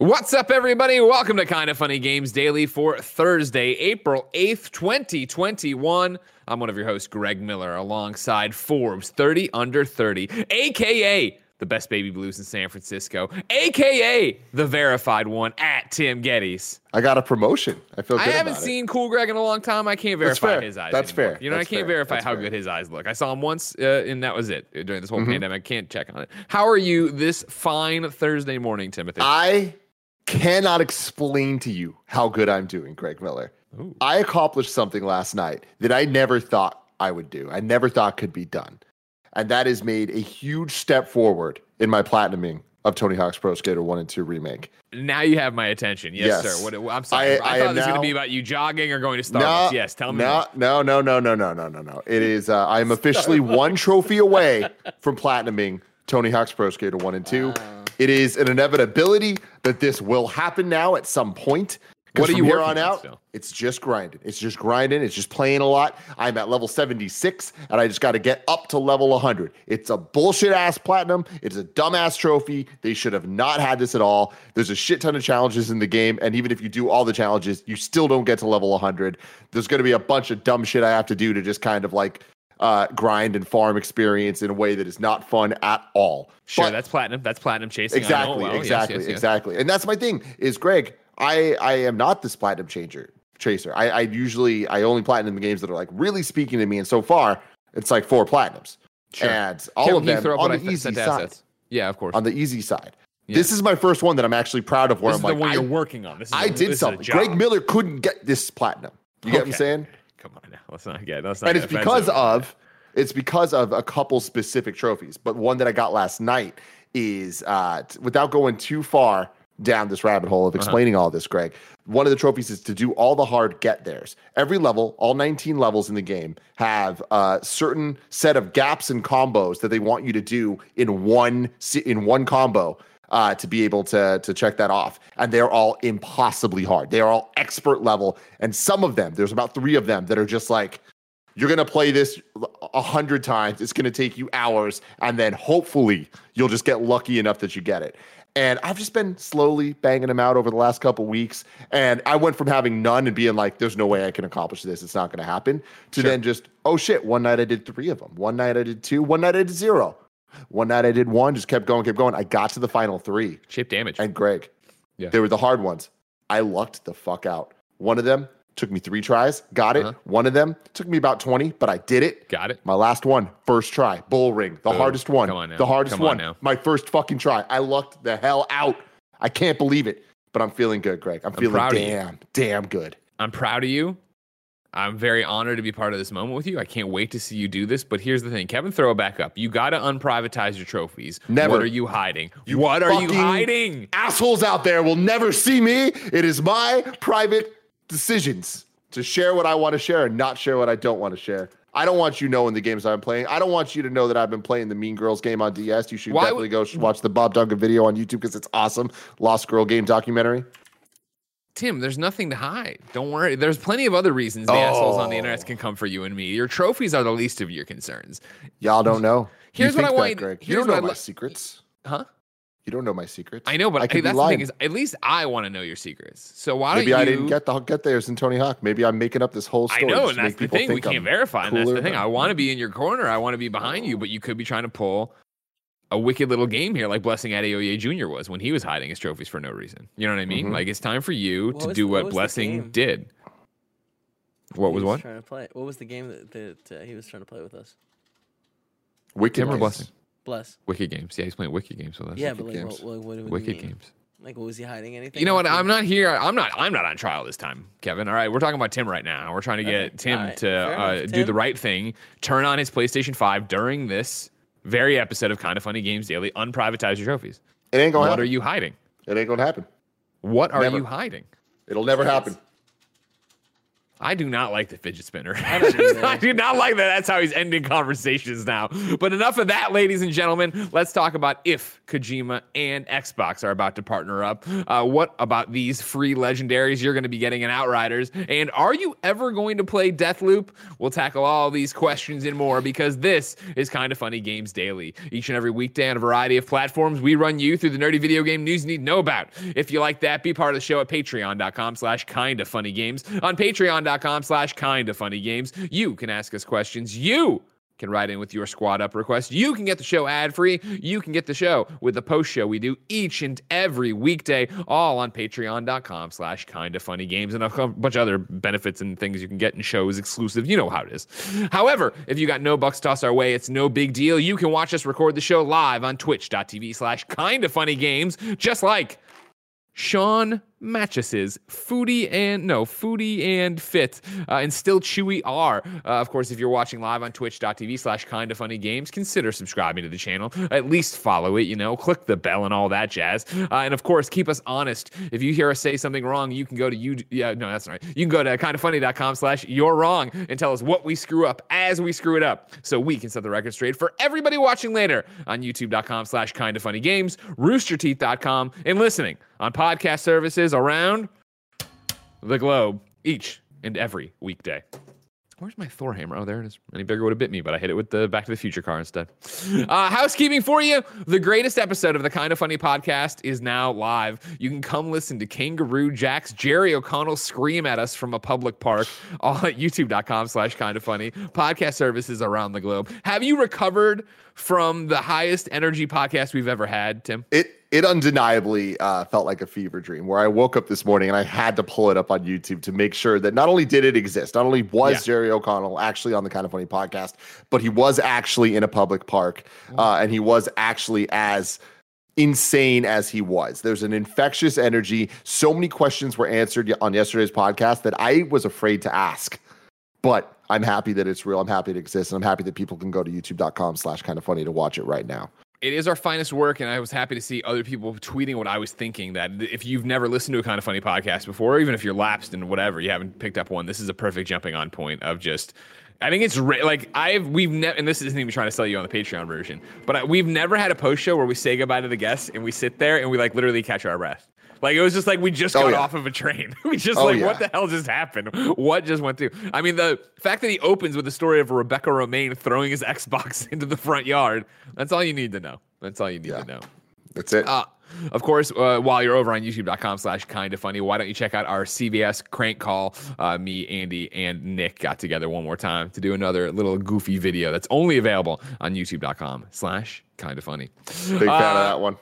What's up, everybody? Welcome to Kind of Funny Games Daily for Thursday, April 8th, 2021. I'm one of your hosts, Greg Miller, alongside Forbes 30 Under 30, aka the best baby blues in San Francisco, aka the verified one at Tim Gettys. I got a promotion. I feel good I haven't about it. seen Cool Greg in a long time. I can't verify his eyes. That's anymore. fair. You know, That's I can't fair. verify That's how fair. good his eyes look. I saw him once, uh, and that was it during this whole Mm-hmm. pandemic. Can't check on it. How are you this fine Thursday morning, Timothy? I cannot explain to you how good I'm doing, Greg Miller. I accomplished something last night that I never thought I would do. I never thought could be done. And that has made a huge step forward in my platinuming of Tony Hawk's Pro Skater 1 and 2 remake. Now you have my attention. Yes, Yes. sir. What, I'm sorry. I- I, I thought this was going to be about you jogging or going to Starbucks. yes, tell me. No, no, no, no, no, no, no, no, no. It is. Uh, I am officially one trophy away from platinuming Tony Hawk's Pro Skater one and two. It is an inevitability that this will happen now at some point. What are you here on out? still? It's just grinding. It's just grinding. It's just playing a lot. I'm at level 76, and I just got to get up to level 100. It's a bullshit ass platinum. It's a dumbass trophy. They should have not had this at all. There's a shit ton of challenges in the game, and even if you do all the challenges, you still don't get to level 100. There's going to be a bunch of dumb shit I have to do to just kind of like uh, grind and farm experience in a way that is not fun at all. Sure, But- that's platinum. That's platinum chasing. I know it Exactly, well. Exactly, yes, yes. exactly. And that's my thing is Greg, I I am not this platinum changer chaser. I, I usually I only platinum the games that are like really speaking to me, and so far it's like four platinums. Sure. And all Can of them throw on the I easy side. Yeah, of course. On the easy side. Yeah. This is my first one that I'm actually proud of where this I'm the like the one I, you're working on. This is I a- did is a something. Greg Miller couldn't get this platinum. You get what I'm saying? Come on now. Let's not get. Let's not and get it's because of it's because of a couple specific trophies but one that i got last night is uh t- without going too far down this rabbit hole Uh-huh. of explaining all this greg one of the trophies is to do all the hard get theirs every level all 19 levels in the game have a certain set of gaps and combos that they want you to do in one in one combo uh, to be able to to check that off. And they're all impossibly hard. They are all expert level. And some of them, there's about three of them that are just like, you're gonna play this a hundred times. It's gonna take you hours, and then hopefully you'll just get lucky enough that you get it. And I've just been slowly banging them out over the last couple weeks. And I went from having none and being like, "There's no way I can accomplish this. It's not gonna happen," to then just, "Oh shit!" One night I did three of them. One night I did two. One night I did zero. One night I did one. Just kept going, kept going. I got to the final three. chip damage. And Greg, Yeah. they were the hard ones. I lucked the fuck out. One of them took me three tries, got it. Uh-huh. One of them took me about 20, but I did it. Got it. My last one, first try, bull ring, the Boom. hardest one. Come on now. The hardest on one. now. My first fucking try. I lucked the hell out. I can't believe it, but I'm feeling good, Greg. I'm, feeling of you. damn, damn good. I'm proud of you. I'm very honored to be part of this moment with you. I can't wait to see you do this. But here's the thing, Kevin, throw it back up. You got to unprivatize your trophies. Never. What are you hiding? what are you hiding? Assholes out there will never see me. It is my private decisions to share what I want to share and not share what I don't want to share. I don't want you knowing the games I'm playing. I don't want you to know that I've been playing the Mean Girls game on DS. You should Why definitely would- go watch the Bob Duncan video on YouTube because it's awesome. Lost Girl game documentary. Tim, there's nothing to hide. Don't worry. There's plenty of other reasons the assholes on the oh. internet can come for you and me. Your trophies are the least of your concerns. Y'all don't know. You Here's what I want you Greg. You don't know I'd my secrets. Huh? You don't know my secrets. I know, but I be that's the thing is, at least I want to know your secrets. So why Maybe don't you? Maybe I didn't get the get theirs in Tony Hawk. Maybe I'm making up this whole story. I know, and that's the people thing. We think can't I'm verify, and that's the thing. I want to be in your corner. I want to be behind you, oh. but you could be trying to pull a wicked little game here, like Blessing Adeoye Jr. was when he was hiding his trophies for no reason. You know what I mean? Mm-hmm. Like it's time for you What to was do the- what, what was Blessing did. What He was what? Trying to play. What was the game that, that uh, he was trying to play with us? Wicked Tim or games. Blessing? Bless. Wicked games. Yeah, he's playing wicked games with us. Yeah, but like, games. what, what, what do we wicked mean? games. Like, was he hiding anything? You know what? I'm not here. I'm not. I'm not on trial this time, Kevin. All right, we're talking about Tim right now. We're trying to get Okay, Tim all right, to uh, enough. do Tim? the right thing, turn on his PlayStation 5 during this very episode of Kind of Funny Games Daily. Unprivatize your trophies. It ain't gonna What happen. are you hiding? It ain't gonna happen. What are Never. you hiding? It'll never happen. I do not like the fidget spinner. I. I do not like that. That's how he's ending conversations now. But enough of that, ladies and gentlemen. Let's talk about if Kojima and Xbox are about to partner up. Uh, what about these free legendaries you're going to be getting in Outriders? And are you ever going to play Deathloop? We'll tackle all these questions and more because this is kind of funny games daily. Each and every weekday on a variety of platforms, we run you through the nerdy video game news you need to know about. If you like that, be part of the show at patreon.com slash kind of funny games. On patreon.com slash kind of funny games, you can ask us questions. You can write in with your squad up request. You can get the show ad free. You can get the show with the post show we do each and every weekday, all on patreon.com slash kind of funny games and a bunch of other benefits and things you can get in shows exclusive. You know how it is. However, if you got no bucks tossed our way, it's no big deal. You can watch us record the show live on twitch.tv slash kind of funny games, just like Sean Matches's Foodie and no Foodie and Fit uh, and Still Chewy are. Uh, of course, if you're watching live on twitch.tv slash kind of funny games, consider subscribing to the channel. At least follow it, you know, click the bell and all that jazz. Uh, and of course, keep us honest. If you hear us say something wrong, you can go to you. Yeah, no, that's not right. You can go to kindoffunny.com slash you're wrong and tell us what we screw up as we screw it up so we can set the record straight for everybody watching later on youtube.com slash kind of funny games, roosterteeth.com, and listening on podcast services around the globe each and every weekday. Where's my Thor hammer? Oh, there it is. Any bigger would have bit me, but I hit it with the Back to the Future car instead. Uh, housekeeping for you. The greatest episode of the Kind of Funny podcast is now live. You can come listen to Kangaroo Jack's Jerry O'Connell scream at us from a public park, all at youtube.com slash kind of funny. Podcast services around the globe. Have you recovered from the highest energy podcast we've ever had, Tim? It it undeniably uh, felt like a fever dream where I woke up this morning and I had to pull it up on YouTube to make sure that not only did it exist, not only was Yeah. Jerry O'Connell actually on the Kind of Funny podcast, but he was actually in a public park uh, and he was actually as insane as he was. There's an infectious energy. So many questions were answered on yesterday's podcast that I was afraid to ask. But I'm happy that it's real. I'm happy it exists. And I'm happy that people can go to youtube.com slash kind of funny to watch it right now. It is our finest work, and I was happy to see other people tweeting what I was thinking. That if you've never listened to a kind of funny podcast before, or even if you're lapsed and whatever, you haven't picked up one, this is a perfect jumping on point of just. I think it's ra- like I've we've never, and this isn't even trying to sell you on the Patreon version, but I, we've never had a post show where we say goodbye to the guests and we sit there and we like literally catch our breath. Like it was just like we just Oh, got yeah. off of a train. we just Oh, like yeah. what the hell just happened? What just went through? I mean, the fact that he opens with the story of Rebecca Romijn throwing his Xbox into the front yard. That's all you need to know. That's all you need Yeah. to know. That's it. Uh, of course, uh, while you're over on youtube.com slash kind of funny, why don't you check out our CBS crank call? Uh, me, Andy, and Nick got together one more time to do another little goofy video that's only available on youtube.com slash kind of funny. Big fan uh, of that one.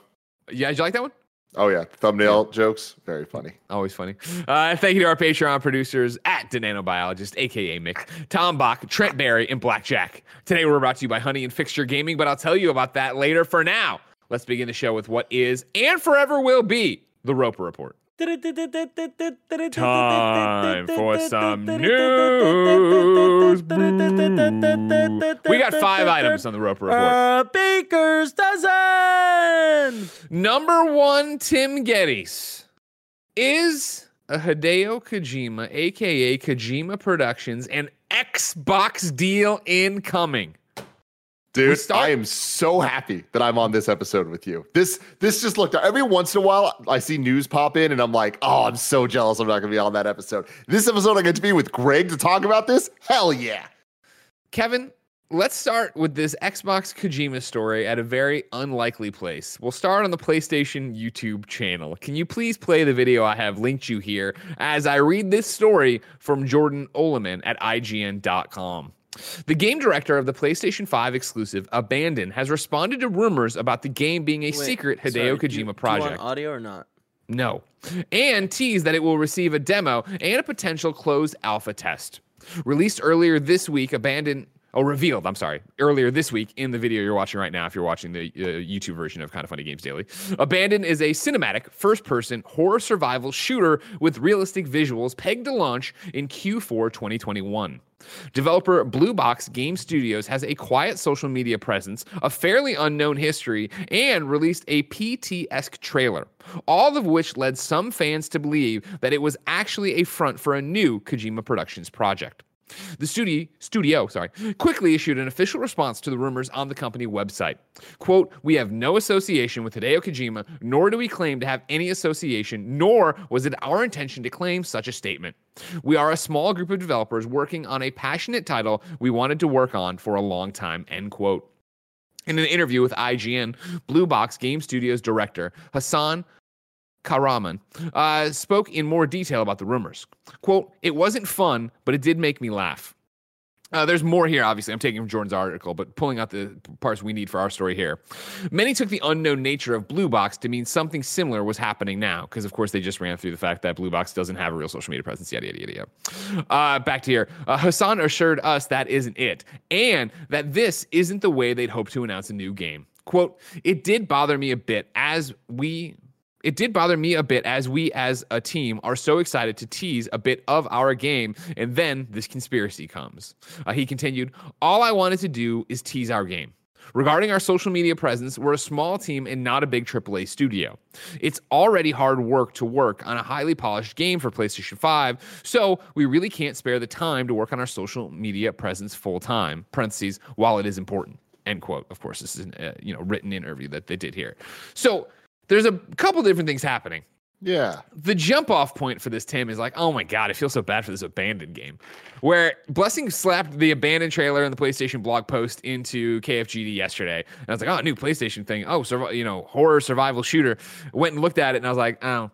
Yeah, did you like that one? Oh yeah, thumbnail jokes, very funny. Always funny. Uh, thank you to our Patreon producers at the Nanobiologist, aka Mick, Tom Bach, Trent Barry, and Blackjack. Today we're brought to you by Honey and Fixture Gaming, but I'll tell you about that later. For now, let's begin the show with what is and forever will be the Roper Report. Time for some news. We got five items on the Roper Report. A baker's dozen. Number one, Tim Gettys is a Hideo Kojima, aka Kojima Productions, an Xbox deal incoming. Dude, start- I am so happy that I'm on this episode with you. This this just looked every once in a while I see news pop in and I'm like, oh, I'm so jealous I'm not gonna be on that episode. This episode I get to be with Greg to talk about this? Hell yeah. Kevin, let's start with this Xbox Kojima story at a very unlikely place. We'll start on the PlayStation YouTube channel. Can you please play the video I have linked you here as I read this story from Jordan Oloman at IGN.com? The game director of the PlayStation 5 exclusive Abandoned has responded to rumors about the game being a Wait, secret Hideo sorry, do Kojima do project. audio or not? No. And teased that it will receive a demo and a potential closed alpha test. Released earlier this week, Abandoned oh, revealed, I'm sorry, earlier this week in the video you're watching right now, if you're watching the uh, YouTube version of Kind of Funny Games Daily. Abandoned is a cinematic first person horror survival shooter with realistic visuals pegged to launch in Q4 2021. Developer Blue Box Game Studios has a quiet social media presence, a fairly unknown history, and released a PT esque trailer, all of which led some fans to believe that it was actually a front for a new Kojima Productions project. The studio, studio sorry, quickly issued an official response to the rumors on the company website. Quote, We have no association with Hideo Kojima, nor do we claim to have any association, nor was it our intention to claim such a statement. We are a small group of developers working on a passionate title we wanted to work on for a long time, end quote. In an interview with IGN, Blue Box Game Studios director Hasan Kahraman, uh, spoke in more detail about the rumors. Quote, it wasn't fun, but it did make me laugh. Uh, there's more here, obviously. I'm taking from Jordan's article, but pulling out the parts we need for our story here. Many took the unknown nature of Blue Box to mean something similar was happening now, because of course they just ran through the fact that Blue Box doesn't have a real social media presence, yada, yada, yada, yada. Uh, back to here. Uh, Hasan assured us that isn't it, and that this isn't the way they'd hope to announce a new game. Quote, it did bother me a bit as we it did bother me a bit as we as a team are so excited to tease a bit of our game and then this conspiracy comes uh, he continued all i wanted to do is tease our game Regarding our social media presence, we're a small team and not a big AAA studio. It's already hard work to work on a highly polished game for PlayStation 5, so we really can't spare the time to work on our social media presence full time. Parentheses, while it is important. End quote. Of course, this is a uh, you know written interview that they did here. So there's a couple different things happening. Yeah. The jump off point for this, Tim, is like, oh my God, I feel so bad for this abandoned game. Where Blessing slapped the abandoned trailer and the PlayStation blog post into KFGD yesterday. And I was like, oh, new PlayStation thing. Oh, you know, horror survival shooter. Went and looked at it and I was like, oh,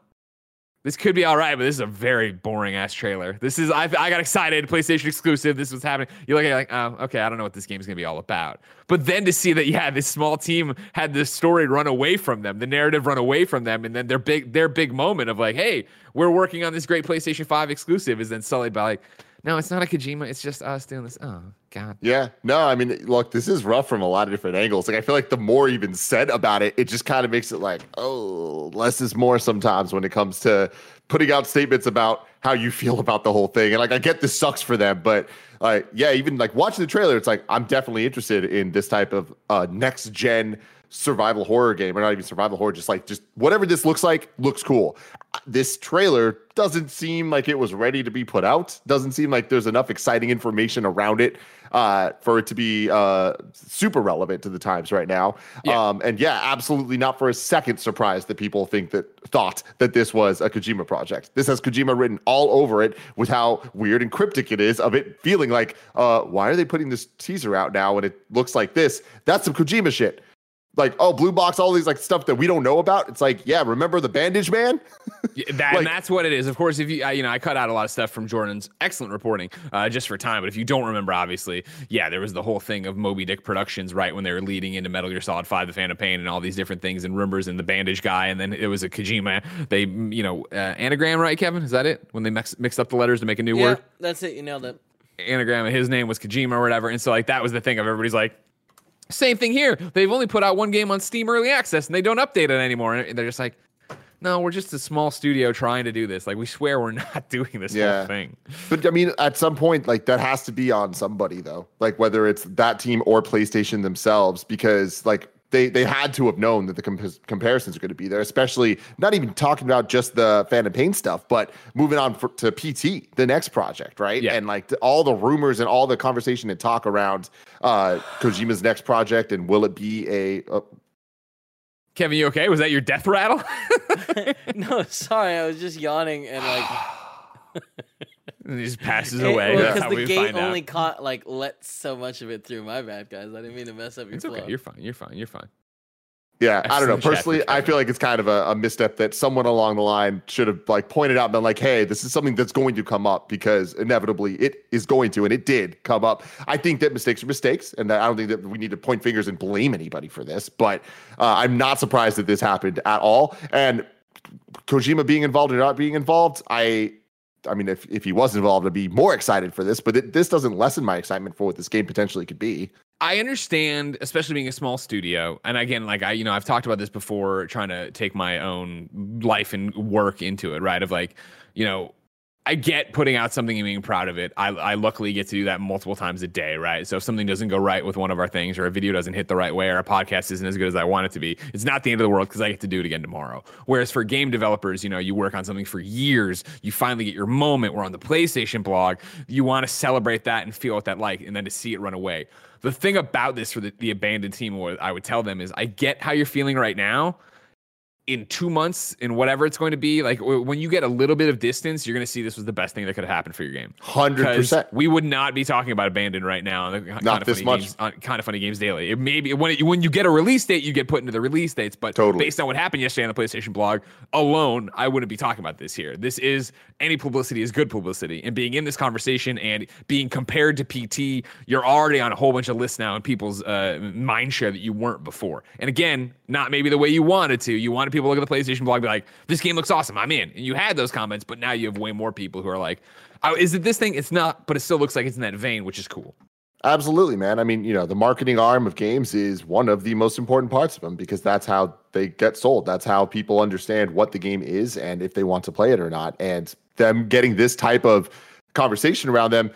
this could be all right, but this is a very boring ass trailer. This is I, I got excited, PlayStation exclusive. This was happening. You look at it like, oh, okay, I don't know what this game is gonna be all about. But then to see that, yeah, this small team had this story run away from them, the narrative run away from them, and then their big their big moment of like, hey, we're working on this great PlayStation Five exclusive is then sullied by like, no, it's not a Kojima. It's just us doing this. Oh God. Yeah. No, I mean, look, this is rough from a lot of different angles. Like, I feel like the more even said about it, it just kind of makes it like, oh, less is more sometimes when it comes to putting out statements about how you feel about the whole thing. And like, I get this sucks for them, but like, yeah, even like watching the trailer, it's like I'm definitely interested in this type of uh, next gen survival horror game or not even survival horror just like just whatever this looks like looks cool this trailer doesn't seem like it was ready to be put out. Doesn't seem like there's enough exciting information around it uh, for it to be uh, super relevant to the times right now. Yeah. um, and yeah absolutely not for a second surprised that people think that thought that this was a kojima project. This has kojima written all over it with how weird and cryptic it is of it feeling like uh, why are they putting this teaser out now when it looks like this? That's some kojima shit. Like oh blue box all these like stuff that we don't know about. It's like yeah remember the bandage man Yeah, that, Like- and that's what it is. Of course, if you, I, you know, I cut out a lot of stuff from Jordan's excellent reporting uh, just for time. But if you don't remember, obviously, yeah, there was the whole thing of Moby Dick Productions, right, when they were leading into Metal Gear Solid 5, The Phantom Pain, and all these different things, and rumors, and the bandage guy, and then it was a Kojima. They, you know, uh, anagram, right, Kevin? Is that it? When they mix, mixed up the letters to make a new Yeah, word? that's it. You nailed it. anagram and his name was Kojima or whatever. And so like that was the thing of everybody's like, same thing here. They've only put out one game on Steam Early Access and they don't update it anymore. And they're just like, no, we're just a small studio trying to do this. Like we swear we're not doing this Yeah. whole thing. But I mean, at some point, like that has to be on somebody though. Like whether it's that team or PlayStation themselves, because like they they had to have known that the comp- comparisons are going to be there. Especially not even talking about just the Phantom Pain stuff, but moving on for, to PT, the next project, right? Yeah. And like all the rumors and all the conversation and talk around uh Kojima's next project and will it be a, a Kevin, you okay? Was that your death rattle? no, sorry, I was just yawning and like and he just passes away. well, That's 'cause how the we gate only out. caught like let so much of it through. My bad, guys. I didn't mean to mess up your It's flow. okay. You're fine. You're fine. You're fine. Yeah, I don't know. Personally, I feel like it's kind of a, a misstep that someone along the line should have like pointed out and been like, "Hey, this is something that's going to come up because inevitably it is going to, and it did come up." I think that mistakes are mistakes, and that I don't think that we need to point fingers and blame anybody for this. But uh, I'm not surprised that this happened at all. And Kojima being involved or not being involved, I I mean, if if he was involved, I'd be more excited for this. But it, this doesn't lessen my excitement for what this game potentially could be. I understand, especially being a small studio. And again, like I, you know, I've talked about this before, trying to take my own life and work into it, right? Of like, you know, I get putting out something and being proud of it. I, I luckily get to do that multiple times a day, right? So if something doesn't go right with one of our things, or a video doesn't hit the right way, or a podcast isn't as good as I want it to be, it's not the end of the world because I get to do it again tomorrow. Whereas for game developers, you know, you work on something for years, you finally get your moment. We're on the PlayStation blog, you want to celebrate that and feel what that like, and then to see it run away. The thing about this for the, the abandoned team, what I would tell them is, I get how you're feeling right now in two months in whatever it's going to be like when you get a little bit of distance you're going to see this was the best thing that could have happened for your game. 100% we would not be talking about abandoned right now not kind of this funny much. games, on kind of funny games daily. It maybe when it, when you get a release date you get put into the release dates but totally. based on what happened yesterday on the playstation blog alone i wouldn't be talking about this here. This is any publicity is good publicity and being in this conversation and being compared to pt you're already on a whole bunch of lists now in people's uh, mind share that you weren't before. And again not maybe the way you wanted to. You want wanted people look at the playstation blog be like, this game looks awesome. I'm in. And you had those comments, but now you have way more people who are like, oh, is it this thing? It's not, but it still looks like it's in that vein, which is cool. Absolutely, man. I mean, you know, the marketing arm of games is one of the most important parts of them because that's how they get sold. That's how people understand what the game is and if they want to play it or not. And them getting this type of conversation around them,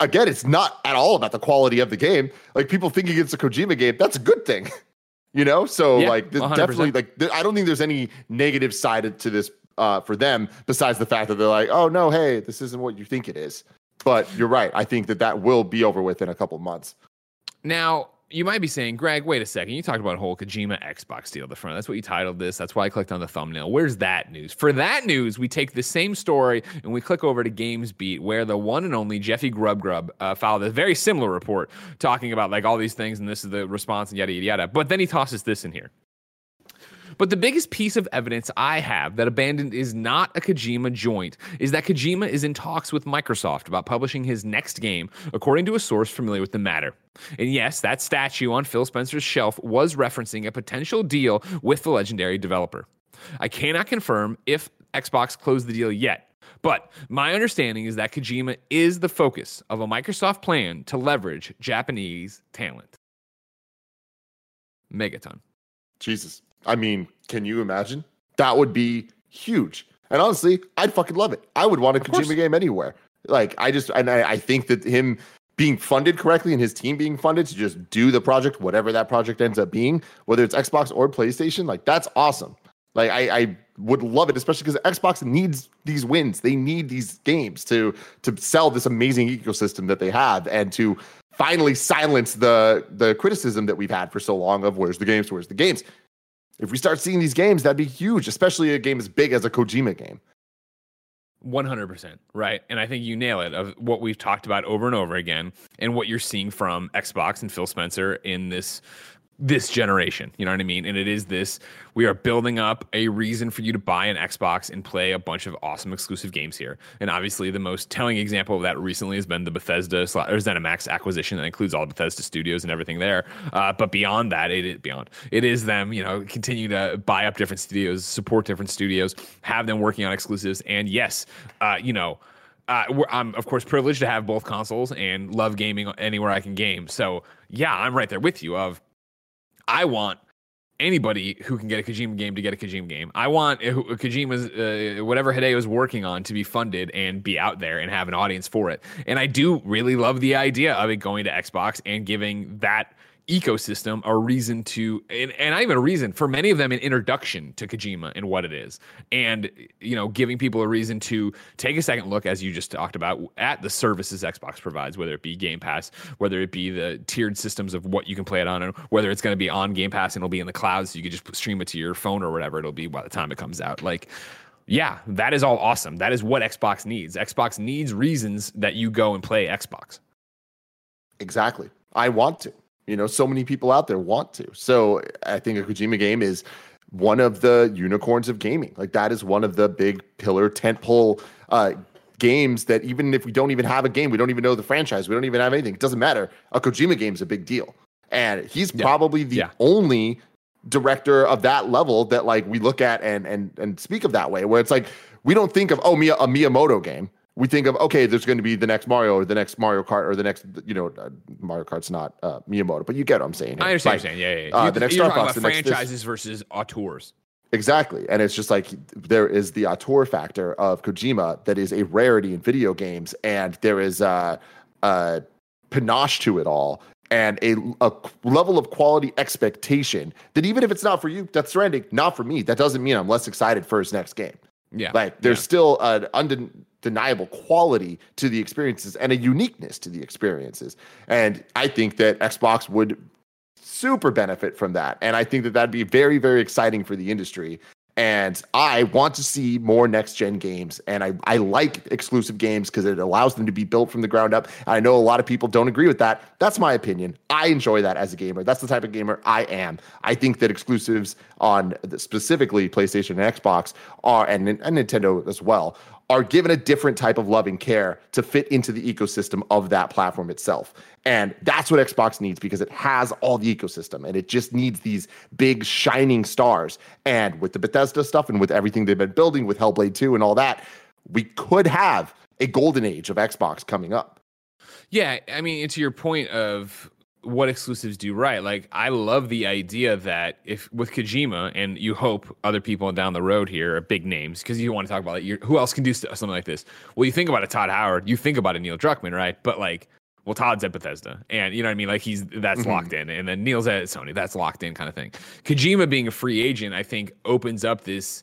again, it's not at all about the quality of the game. Like people thinking it's a Kojima game, that's a good thing. You know, so yeah, like definitely like th- I don't think there's any negative side to this uh, for them besides the fact that they're like, oh no, hey, this isn't what you think it is. But you're right. I think that that will be over with in a couple months. Now, you might be saying, Greg, wait a second. You talked about a whole Kojima Xbox deal at the front. That's what you titled this. That's why I clicked on the thumbnail. Where's that news? For that news, we take the same story and we click over to GamesBeat, where the one and only Jeffy Grubb Grubb uh, filed a very similar report talking about like all these things and this is the response and yada yada yada. But then he tosses this in here. But the biggest piece of evidence I have that Abandoned is not a Kojima joint is that Kojima is in talks with Microsoft about publishing his next game, according to a source familiar with the matter. And yes, that statue on Phil Spencer's shelf was referencing a potential deal with the legendary developer. I cannot confirm if Xbox closed the deal yet, but my understanding is that Kojima is the focus of a Microsoft plan to leverage Japanese talent. Megaton. Jesus. I mean, can you imagine? That would be huge. And honestly, I'd fucking love it. I would want to consume a Kojima game anywhere. Like, I just, and I, I think that him being funded correctly and his team being funded to just do the project, whatever that project ends up being, whether it's Xbox or PlayStation, like that's awesome. Like I, I would love it, especially because Xbox needs these wins. They need these games to to sell this amazing ecosystem that they have and to finally silence the the criticism that we've had for so long of where's the games, where's the games. If we start seeing these games, that'd be huge, especially a game as big as a Kojima game. 100% right and i think you nail it of what we've talked about over and over again and what you're seeing from xbox and phil spencer in this this generation. You know what I mean? And it is this we are building up a reason for you to buy an Xbox and play a bunch of awesome exclusive games here. And obviously, the most telling example of that recently has been the Bethesda or ZeniMax acquisition that includes all Bethesda studios and everything there. Uh, but beyond that, it is beyond. It is them, you know, continue to buy up different studios, support different studios, have them working on exclusives. And yes, uh, you know, uh, I'm of course privileged to have both consoles and love gaming anywhere I can game. So yeah, I'm right there with you. Of I want anybody who can get a Kojima game to get a Kojima game. I want Kojima's uh, whatever Hideo is working on to be funded and be out there and have an audience for it. And I do really love the idea of it going to Xbox and giving that ecosystem a reason to and, and not even a reason for many of them an introduction to Kojima and what it is. And you know giving people a reason to take a second look as you just talked about at the services Xbox provides whether it be Game Pass whether it be the tiered systems of what you can play it on and whether it's going to be on Game Pass and it'll be in the cloud so you can just stream it to your phone or whatever it'll be by the time it comes out. Like yeah that is all awesome. That is what Xbox needs. Xbox needs reasons that you go and play Xbox. Exactly. I want to you know, so many people out there want to. So I think a Kojima game is one of the unicorns of gaming. Like that is one of the big pillar tentpole uh, games that even if we don't even have a game, we don't even know the franchise, we don't even have anything. It doesn't matter. A Kojima game is a big deal, and he's yeah. probably the yeah. only director of that level that like we look at and and and speak of that way. Where it's like we don't think of oh Mia, a Miyamoto game. We think of okay, there's going to be the next Mario or the next Mario Kart or the next you know uh, Mario Kart's not uh, Miyamoto, but you get what I'm saying. I understand. Like, Yeah, yeah. Uh, you, the next you're Star Fox, the next franchises this- versus auteurs. Exactly. And it's just like there is the auteur factor of Kojima that is a rarity in video games, and there is a, a panache to it all and a, a level of quality expectation that even if it's not for you, Death Stranding, not for me, that doesn't mean I'm less excited for his next game. Yeah. Like there's yeah. still an undeniable quality to the experiences and a uniqueness to the experiences. And I think that Xbox would super benefit from that. And I think that that'd be very, very exciting for the industry. And I want to see more next gen games. And I, I like exclusive games because it allows them to be built from the ground up. I know a lot of people don't agree with that. That's my opinion. I enjoy that as a gamer. That's the type of gamer I am. I think that exclusives on specifically PlayStation and Xbox are, and, and Nintendo as well, are given a different type of love and care to fit into the ecosystem of that platform itself. And that's what Xbox needs because it has all the ecosystem and it just needs these big shining stars. And with the Bethesda stuff and with everything they've been building with Hellblade 2 and all that, we could have a golden age of Xbox coming up. Yeah, I mean, it's your point of what exclusives do right. Like I love the idea that if with Kojima and you hope other people down the road here are big names because you want to talk about it. You're, who else can do something like this? Well, you think about a Todd Howard, you think about a Neil Druckmann, right? But like, well, Todd's at Bethesda, and you know what I mean. Like he's that's mm-hmm. locked in, and then Neil's at Sony, that's locked in, kind of thing. Kojima being a free agent, I think, opens up this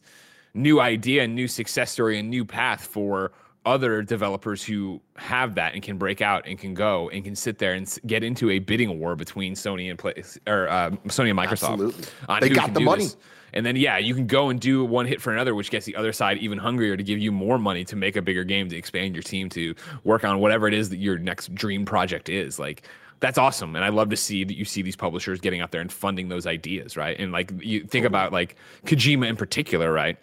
new idea, new success story, and new path for other developers who have that and can break out and can go and can sit there and get into a bidding war between Sony and play or uh, Sony and Microsoft. Absolutely, they got the money. This. And then yeah, you can go and do one hit for another, which gets the other side even hungrier to give you more money to make a bigger game to expand your team to work on whatever it is that your next dream project is. Like that's awesome, and I love to see that you see these publishers getting out there and funding those ideas, right? And like you think about like Kojima in particular, right?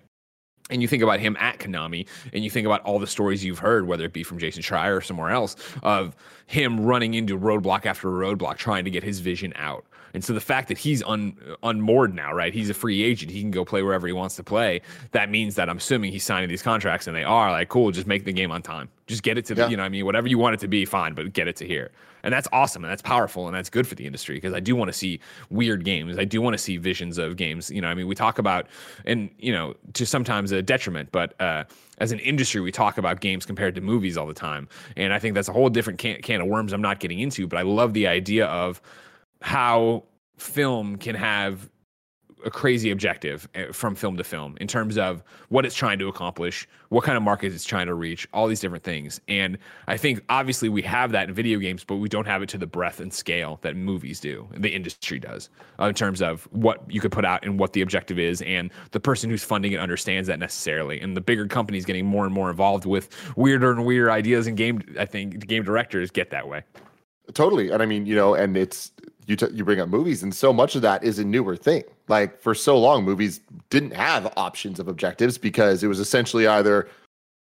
And you think about him at Konami, and you think about all the stories you've heard, whether it be from Jason Schreier or somewhere else, of him running into roadblock after roadblock trying to get his vision out. And so the fact that he's un, unmoored now, right? He's a free agent. He can go play wherever he wants to play. That means that I'm assuming he's signing these contracts and they are like, cool, just make the game on time. Just get it to the, yeah. you know, I mean, whatever you want it to be, fine, but get it to here. And that's awesome and that's powerful and that's good for the industry because I do want to see weird games. I do want to see visions of games. You know, I mean, we talk about, and, you know, to sometimes a detriment, but uh, as an industry, we talk about games compared to movies all the time. And I think that's a whole different can, can of worms I'm not getting into, but I love the idea of how film can have a crazy objective eh, from film to film in terms of what it's trying to accomplish, what kind of market it's trying to reach, all these different things. And I think obviously we have that in video games, but we don't have it to the breadth and scale that movies do, the industry does, uh, in terms of what you could put out and what the objective is. And the person who's funding it understands that necessarily. And the bigger companies getting more and more involved with weirder and weirder ideas and game, I think game directors get that way. Totally. And I mean, you know, and it's, you t- you bring up movies, and so much of that is a newer thing. Like for so long, movies didn't have options of objectives because it was essentially either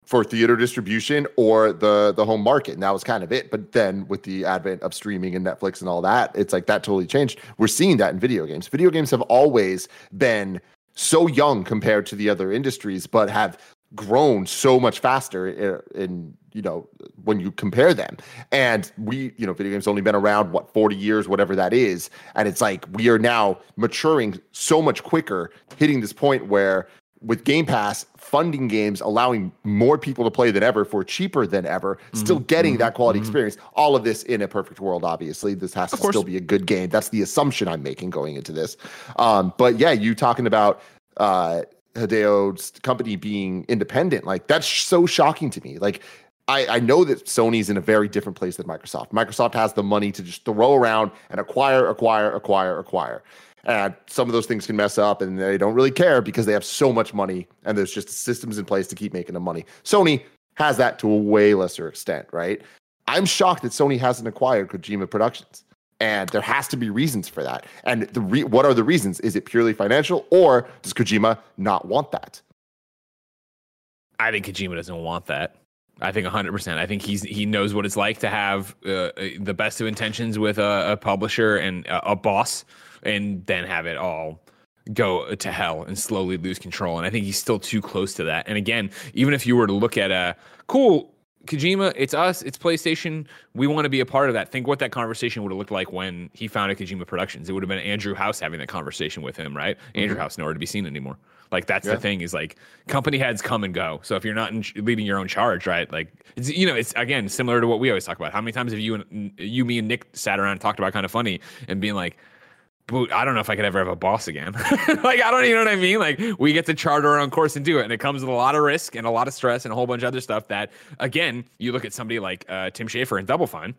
for theater distribution or the the home market, and that was kind of it. But then with the advent of streaming and Netflix and all that, it's like that totally changed. We're seeing that in video games. Video games have always been so young compared to the other industries, but have grown so much faster eh, in, in, you know when you compare them and we you know video games only been around what 40 years whatever that is and it's like we are now maturing so much quicker hitting this point where with game pass funding games allowing more people to play than ever for cheaper than ever mm-hmm. still getting mm-hmm. that quality mm-hmm. experience all of this in a perfect world obviously this has of to course. still be a good game that's the assumption i'm making going into this um, but yeah you talking about uh, Hideo's company being independent, like that's so shocking to me. Like I, I know that Sony's in a very different place than Microsoft. Microsoft has the money to just throw around and acquire, acquire, acquire, acquire. And some of those things can mess up and they don't really care because they have so much money and there's just systems in place to keep making them money. Sony has that to a way lesser extent, right? I'm shocked that Sony hasn't acquired Kojima Productions and there has to be reasons for that. And the re- what are the reasons? Is it purely financial, or does Kojima not want that? I think Kojima doesn't want that. I think 100%. I think he's he knows what it's like to have uh, uh, the best of intentions with a, a publisher and a, a, boss, and then have it all go to hell and slowly lose control. And I think he's still too close to that. And again, even if you were to look at a cool Kojima, it's us, it's PlayStation. We want to be a part of that. Think what that conversation would have looked like when he founded Kojima Productions. It would have been Andrew House having that conversation with him, right? Andrew House nowhere to be seen anymore. Like that's Yeah. the thing is like company heads come and go. So if you're not in, leading your own charge, right? Like it's you know it's again similar to what we always talk about. How many times have you and you, me and Nick sat around and talked about kind of funny and being like, "But I don't know if I could ever have a boss again. like I don't even know what I mean. Like we get to chart our own course and do it, and it comes with a lot of risk and a lot of stress and a whole bunch of other stuff. That again, you look at somebody like uh, Tim Schafer and Double Fine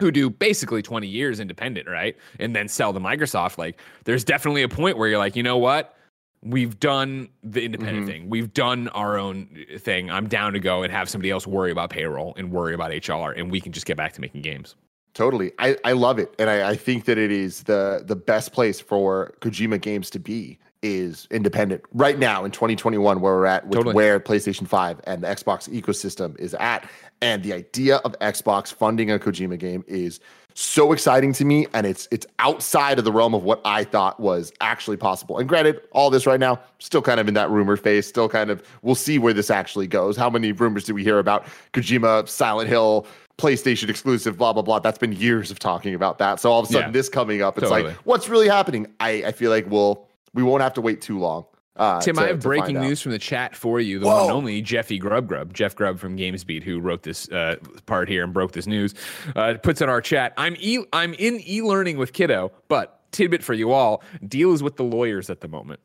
who do basically 20 years independent, right? And then sell to Microsoft. Like, there's definitely a point where you're like, you know what? We've done the independent Mhm. thing. We've done our own thing. I'm down to go and have somebody else worry about payroll and worry about HR, and we can just get back to making games. Totally. I, I love it. And I, I think that it is the the best place for Kojima games to be is independent right now in 2021 where we're at with Totally. where PlayStation 5 and the Xbox ecosystem is at. And the idea of Xbox funding a Kojima game is so exciting to me. And it's it's outside of the realm of what I thought was actually possible. And granted, all this right now, still kind of in that rumor phase, still kind of we'll see where this actually goes. How many rumors do we hear about Kojima, Silent Hill, PlayStation exclusive, blah blah blah. That's been years of talking about that. So all of a sudden, Yeah. this coming up, it's Totally. like, what's really happening? I I feel like we'll we won't have to wait too long. Uh, Tim, to- I have breaking news from the chat for you. The one and only Jeffy Grubb Grubb, Jeff Grubb from GamesBeat, who wrote this uh, part here and broke this news, uh, puts in our chat. I'm e- I'm in e-learning with kiddo, but tidbit for you all: deal is with the lawyers at the moment.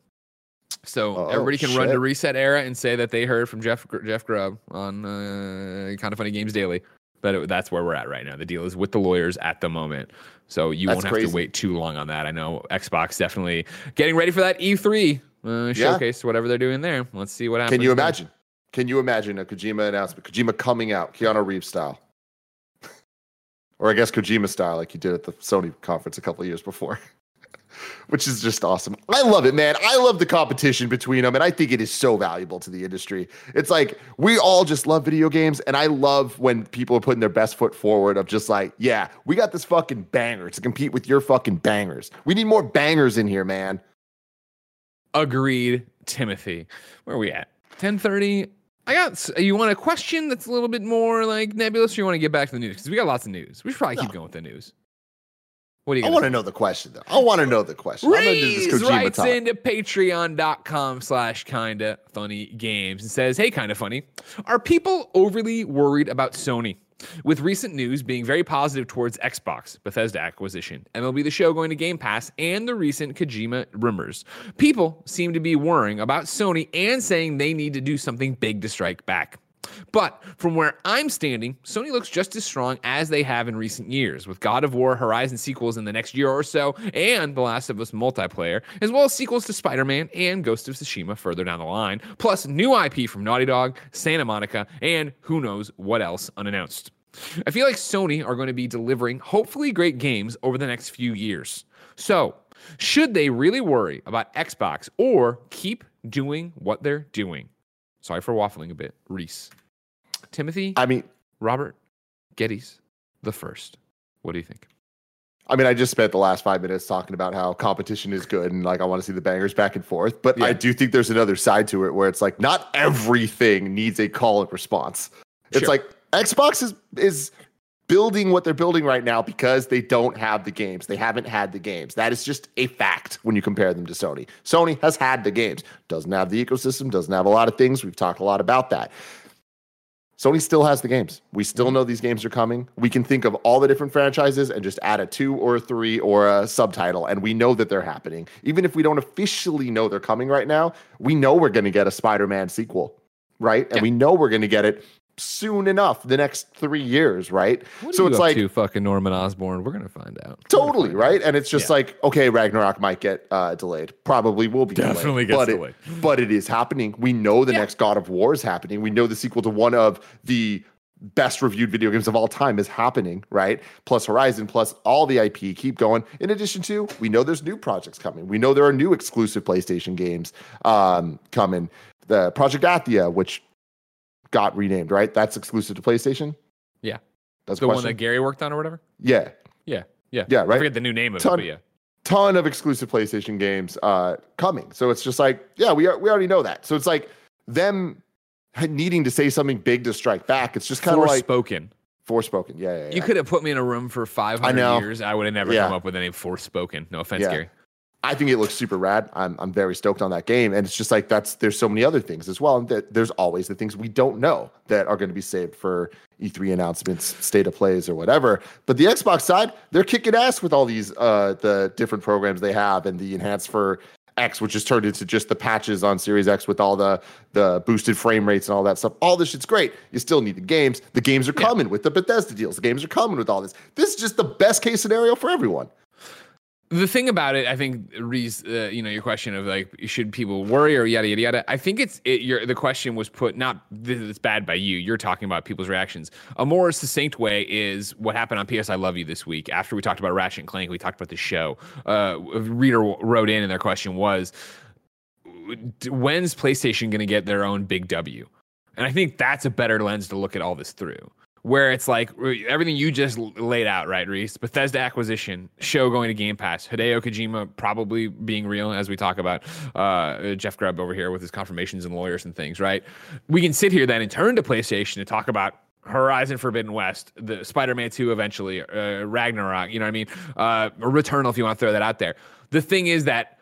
So Oh, everybody can run to. ResetEra and say that they heard from Jeff Jeff Grubb on uh, Kind of Funny Games Daily. But it, that's where we're at right now. The deal is with the lawyers at the moment. So you That's won't have crazy. to wait too long on that. I know Xbox definitely getting ready for that E3 uh, Yeah. showcase, whatever they're doing there. Let's see what happens. Can you imagine? Can you imagine a Kojima announcement? Kojima coming out, Keanu Reeves style, or I guess Kojima style, like you did at the Sony conference a couple of years before, which is just awesome. I love it, man. I love the competition between them, and I think it is so valuable to the industry. It's like we all just love video games, and I love when people are putting their best foot forward of just like, yeah, we got this fucking banger to compete with your fucking bangers. We need more bangers in here, man. Agreed, Timothy. Where are we at? 1030. I got, you want a question that's a little bit more like nebulous or you want to get back to the news? Because we got lots of news. We should probably keep going with the news. What do you I want to know the question, though. I want to know the question. I'm gonna do this Reese writes talk. into patreon.com slash kinda funny games and says, Hey, kinda funny. Are people overly worried about Sony? With recent news being very positive towards Xbox, Bethesda acquisition, MLB The Show going to Game Pass, and the recent Kojima rumors, people seem to be worrying about Sony and saying they need to do something big to strike back. But from where I'm standing, Sony looks just as strong as they have in recent years, with God of War Horizon sequels in the next year or so, and The Last of Us multiplayer, as well as sequels to Spider Man and Ghost of Tsushima further down the line, plus new IP from Naughty Dog, Santa Monica, and who knows what else unannounced. I feel like Sony are going to be delivering hopefully great games over the next few years. So, should they really worry about Xbox or keep doing what they're doing? Sorry for waffling a bit. Reese. Timothy, I mean, Robert, Gettys, the first. What do you think? I mean, I just spent the last five minutes talking about how competition is good and like I want to see the bangers back and forth. But I do think there's another side to it where it's like not everything needs a call and response. It's Sure. like Xbox is is building what they're building right now because they don't have the games. They haven't had the games. That is just a fact when you compare them to Sony. Sony has had the games, doesn't have the ecosystem, doesn't have a lot of things. We've talked a lot about that. Sony still has the games. We still mm-hmm. know these games are coming. We can think of all the different franchises and just add a two or a three or a subtitle, and we know that they're happening. Even if we don't officially know they're coming right now, we know we're going to get a Spider Man sequel, right? And Yeah. we know we're going to get it soon enough, the next three years, right? So it's like to, fucking Norman Osborn. We're gonna find out. totally right, and it's just Yeah. like okay, Ragnarok might get uh, delayed, probably will be Definitely delayed, gets but delayed. It, but it is happening. We know the next God of War is happening. We know the sequel to one of the best reviewed video games of all time is happening, right? Plus Horizon, plus all the IP, keep going. In addition to, we know there's new projects coming. We know there are new exclusive PlayStation games um, coming. The Project Athia, which got renamed, right? That's exclusive to PlayStation. Yeah. that's The one that Gary worked on or whatever? yeah, Yeah. Yeah. Yeah, I right? forget the new name of Ton- it, but yeah. ton of exclusive PlayStation games uh coming. So it's just like, yeah, we are we already know that. So it's like them needing to say something big to strike back. It's just kind of like spoken. Forspoken. Yeah, yeah, yeah. You could have put me in a room for 500 know. years. I would have never Yeah. come up with any Forspoken. No offense, Yeah. Gary. I think it looks super rad. I'm I'm very stoked on that game, and it's just like that's there's so many other things as well. And that there's always the things we don't know that are going to be saved for E3 announcements, state of plays, or whatever. But the Xbox side, they're kicking ass with all these uh the different programs they have and the enhanced for X, which has turned into just the patches on Series X with all the the boosted frame rates and all that stuff. All this shit's great. You still need the games. The games are coming with the Bethesda deals. The games are coming with all this. This is just the best case scenario for everyone. The thing about it, I think, Reese, uh, you know, your question of like, should people worry or yada yada yada. I think it's it, your the question was put not this is bad by you. You're talking about people's reactions. A more succinct way is what happened on PS I Love You this week. After we talked about Ratchet and Clank, we talked about the show. Uh, a reader wrote in, and their question was, when's PlayStation going to get their own big W? And I think that's a better lens to look at all this through. Where it's like everything you just laid out, right, Reese? Bethesda acquisition, show going to Game Pass, Hideo Kojima probably being real, as we talk about uh, Jeff Grubb over here with his confirmations and lawyers and things, right? We can sit here then and turn to PlayStation to talk about Horizon Forbidden West, the Spider-Man 2 eventually, uh, Ragnarok, you know what I mean? Uh, Returnal if you want to throw that out there. The thing is that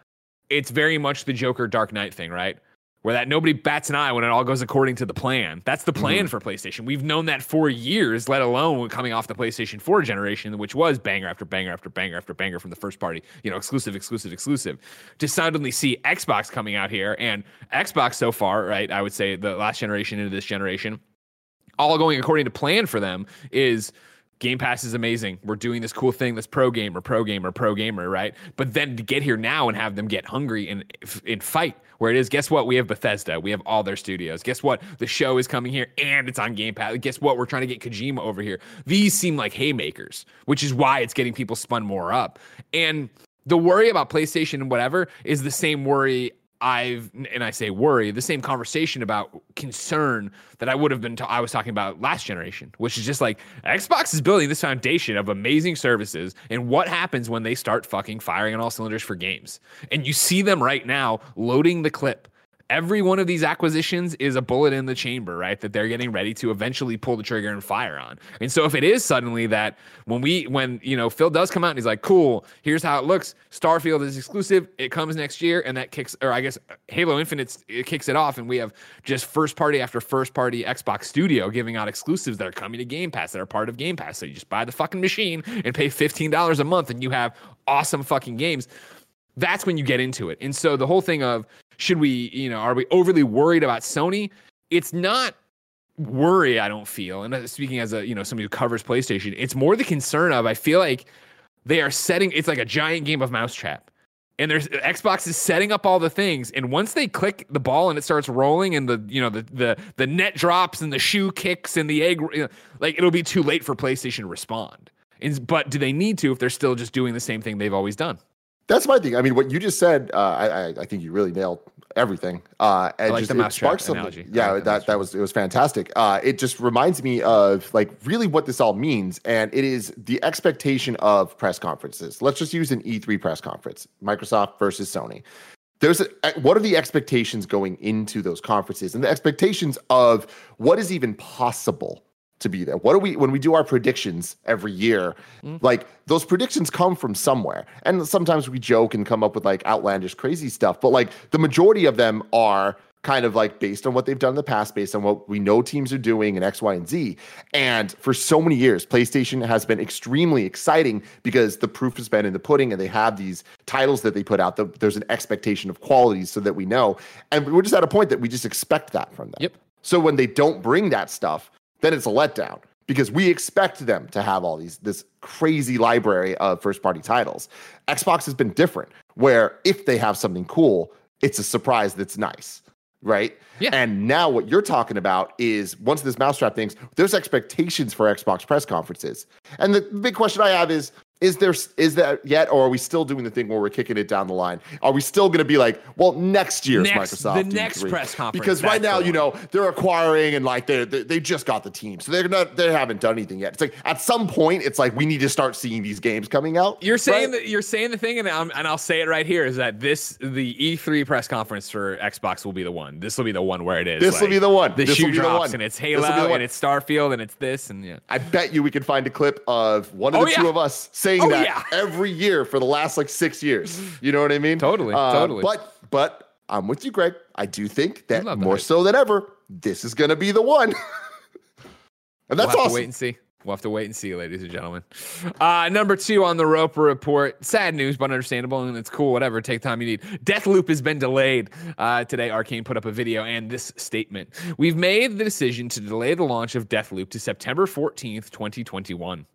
it's very much the Joker Dark Knight thing, right? Where that nobody bats an eye when it all goes according to the plan. That's the plan mm-hmm. for PlayStation. We've known that for years, let alone coming off the PlayStation 4 generation, which was banger after banger after banger after banger from the first party, you know, exclusive, exclusive, exclusive. To suddenly see Xbox coming out here and Xbox so far, right? I would say the last generation into this generation, all going according to plan for them is Game Pass is amazing. We're doing this cool thing, this pro gamer, pro gamer, pro gamer, right? But then to get here now and have them get hungry and and fight where it is, guess what? We have Bethesda. We have all their studios. Guess what? The show is coming here and it's on Game Pass. Guess what? We're trying to get Kojima over here. These seem like haymakers, which is why it's getting people spun more up. And the worry about PlayStation and whatever is the same worry I've and I say worry, the same conversation about concern that I would have been I was talking about last generation, which is just like Xbox is building this foundation of amazing services and what happens when they start fucking firing on all cylinders for games. And you see them right now loading the clip. Every one of these acquisitions is a bullet in the chamber, right? That they're getting ready to eventually pull the trigger and fire on. And so if it is suddenly that when we when you know Phil does come out and he's like, "Cool, here's how it looks. Starfield is exclusive. It comes next year," and that kicks, or I guess Halo Infinite it kicks it off, and we have just first party after first party Xbox Studio giving out exclusives that are coming to Game Pass that are part of Game Pass. So you just buy the fucking machine and pay fifteen dollars a month, and you have awesome fucking games that's when you get into it. And so the whole thing of should we, you know, are we overly worried about Sony? It's not worry, I don't feel. And uh, speaking as a, you know, somebody who covers PlayStation, it's more the concern of I feel like they are setting it's like a giant game of mousetrap. And there's Xbox is setting up all the things, and once they click the ball and it starts rolling, and the you know the the the net drops and the shoe kicks and the egg, you know, like it'll be too late for PlayStation to respond. And, but do they need to if they're still just doing the same thing they've always done? That's my thing. I mean, what you just said, uh, I, I I think you really nailed everything. Uh, and like just, the it sparked something. Yeah, like that that was it was fantastic. Uh, it just reminds me of like really what this all means, and it is the expectation of press conferences. Let's just use an E3 press conference: Microsoft versus Sony. There's a, what are the expectations going into those conferences, and the expectations of what is even possible to be there. What do we when we do our predictions every year? Hmm. Like those predictions come from somewhere. And sometimes we joke and come up with like outlandish crazy stuff, but like the majority of them are kind of like based on what they've done in the past, based on what we know teams are doing and X, Y, and Z. And for so many years, PlayStation has been extremely exciting because the proof has been in the pudding and they have these titles that they put out. The, there's an expectation of quality so that we know. And we're just at a point that we just expect that from them. Yep. So when they don't bring that stuff, then it's a letdown because we expect them to have all these this crazy library of first party titles. Xbox has been different where if they have something cool, it's a surprise that's nice, right? Yeah. And now what you're talking about is once this mousetrap things, there's expectations for Xbox press conferences. And the big question I have is is there is that yet, or are we still doing the thing where we're kicking it down the line? Are we still going to be like, well, next year's Next- Microsoft the E3? next press conference, Because right now, you know, they're acquiring and like they they they just got the team, so they're not they haven't done anything yet. It's like at some point, it's like we need to start seeing these games coming out. You're saying right? that you're saying the thing, and I'm, and I'll say it right here is that this the E3 press conference for Xbox will be the one. This will be the one where it is. This will be the one. The This will shoe drops, one. and it's This will be the Halo, and it's Starfield, and it's this, and yeah. I bet you we can find a clip of one of Oh, the two of us saying Oh, that yeah. every year for the last like six years. You know what I mean? Totally, Uh, totally. But but I'm with you, Greg. I do think that more hype. so than ever, this is gonna be the one. and that's we'll awesome. to wait and see. We'll have to wait and see, ladies and gentlemen. Uh, number two on the Roper report. Sad news, but understandable, and it's cool. Whatever. Take time you need. Deathloop has been delayed. Uh, today, Arkane put up a video and this statement. We've made the decision to delay the launch of Deathloop to September 14th, 2021.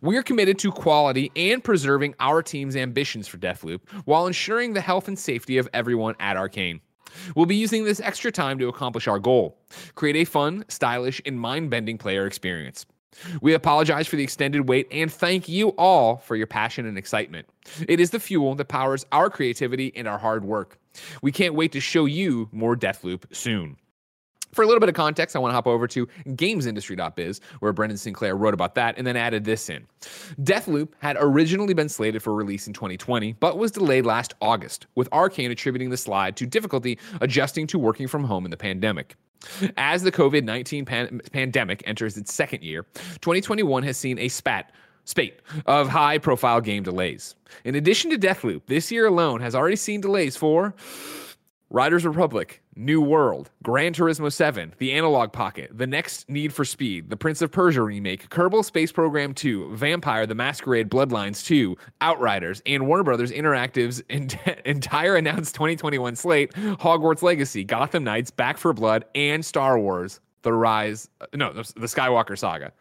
We are committed to quality and preserving our team's ambitions for Deathloop while ensuring the health and safety of everyone at Arkane. We'll be using this extra time to accomplish our goal create a fun, stylish, and mind bending player experience. We apologize for the extended wait and thank you all for your passion and excitement. It is the fuel that powers our creativity and our hard work. We can't wait to show you more Deathloop soon. For a little bit of context, I want to hop over to gamesindustry.biz, where Brendan Sinclair wrote about that and then added this in. Deathloop had originally been slated for release in 2020, but was delayed last August, with Arkane attributing the slide to difficulty adjusting to working from home in the pandemic. As the COVID 19 pan- pandemic enters its second year, 2021 has seen a spat spate of high profile game delays. In addition to Deathloop, this year alone has already seen delays for Riders Republic, New World, Gran Turismo 7, The Analog Pocket, The Next Need for Speed, The Prince of Persia remake, Kerbal Space Program 2, Vampire the Masquerade Bloodlines 2, Outriders, and Warner Brothers Interactive's ent- entire announced 2021 slate, Hogwarts Legacy, Gotham Knights, Back for Blood, and Star Wars: The Rise, uh, no, the, the Skywalker Saga.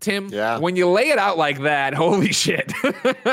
Tim, Yeah. when you lay it out like that, holy shit.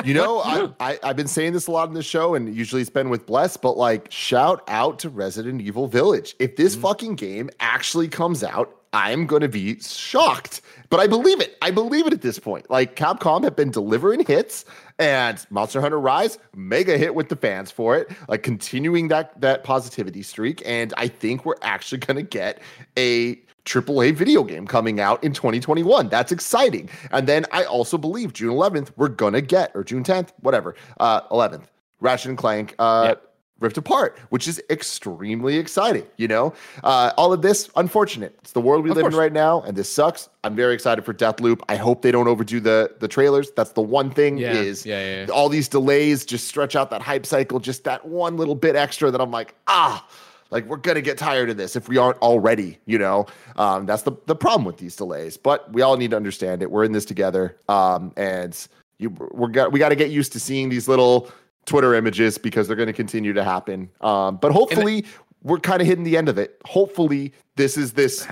You know, I, I I've been saying this a lot in the show, and usually it's been with Bless, but like shout out to Resident Evil Village. If this Mm-hmm. fucking game actually comes out, I'm gonna be shocked. But I believe it. I believe it at this point. Like Capcom have been delivering hits, and Monster Hunter Rise, mega hit with the fans for it, like continuing that that positivity streak. And I think we're actually gonna get a AAA video game coming out in 2021. That's exciting. And then I also believe June 11th, we're going to get, or June 10th, whatever, uh, 11th, Ratchet and Clank uh, Yep. Rift Apart, which is extremely exciting. You know, uh, all of this, unfortunate. It's the world we Of live course. in right now, and this sucks. I'm very excited for Deathloop. I hope they don't overdo the the trailers. That's the one thing Yeah, is yeah, yeah. all these delays just stretch out that hype cycle just that one little bit extra that I'm like, ah, like we're gonna get tired of this if we aren't already, you know. Um, that's the the problem with these delays. But we all need to understand it. We're in this together. Um, and you we're got we got to get used to seeing these little Twitter images because they're gonna continue to happen. Um, but hopefully we're kind of hitting the end of it. Hopefully this is this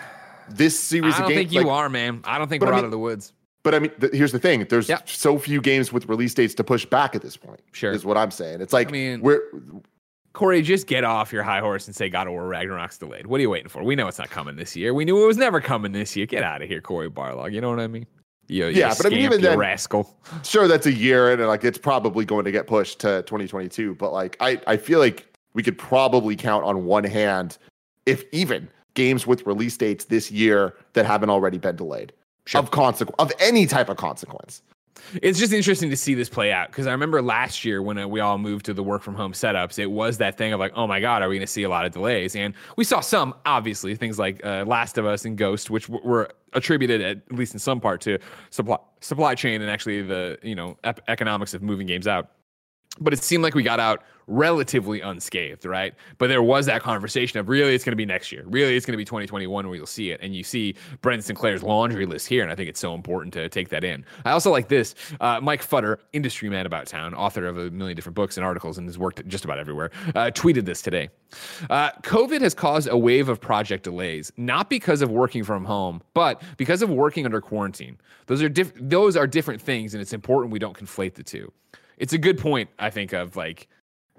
this series I of don't games. think you like- are, man. I don't think we're I out of the woods. but I mean, th- here's the thing: there's Yep. so few games with release dates to push back at this point. Sure. is what I'm saying. It's like I mean- we're Cory, just get off your high horse and say God of War Ragnarok's delayed. What are you waiting for? We know it's not coming this year. We knew it was never coming this year. Get out of here, Cory Barlog. You know what I mean? You, you Yeah, but I mean, even you then- rascal. sure that's a year and like it's probably going to get pushed to 2022. But like I I feel like we could probably count on one hand, if even games with release dates this year that haven't already been delayed Sure. of consequence of any type of consequence. It's just interesting to see this play out because I remember last year when uh, we all moved to the work from home setups, it was that thing of like, oh my God, are we going to see a lot of delays? And we saw some, obviously, things like uh, Last of Us and Ghost, which w- were attributed at least in some part to supply supply chain and actually the you know ep- economics of moving games out. But it seemed like we got out relatively unscathed, right? But there was that conversation of really it's going to be next year. Really it's going to be 2021 where you'll see it. And you see Brendan Sinclair's laundry list here. And I think it's so important to take that in. I also like this uh, Mike Futter, industry man about town, author of a million different books and articles and has worked just about everywhere, uh, tweeted this today. Uh, COVID has caused a wave of project delays, not because of working from home, but because of working under quarantine. Those are diff- those are different things, and it's important we don't conflate the two. It's a good point, I think, of like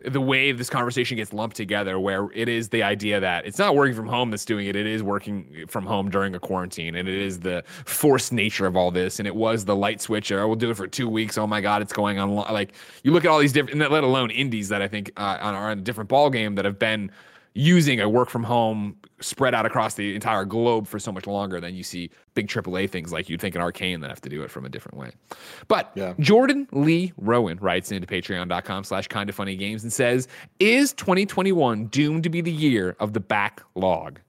the way this conversation gets lumped together where it is the idea that it's not working from home that's doing it it is working from home during a quarantine and it is the forced nature of all this and it was the light switch or we'll do it for two weeks oh my god it's going on like you look at all these different let alone indies that i think uh, are on a different ball game that have been using a work from home spread out across the entire globe for so much longer than you see big AAA things like you'd think an Arkane that have to do it from a different way. But yeah. Jordan Lee Rowan writes into patreon.com slash kind of funny games and says, Is 2021 doomed to be the year of the backlog?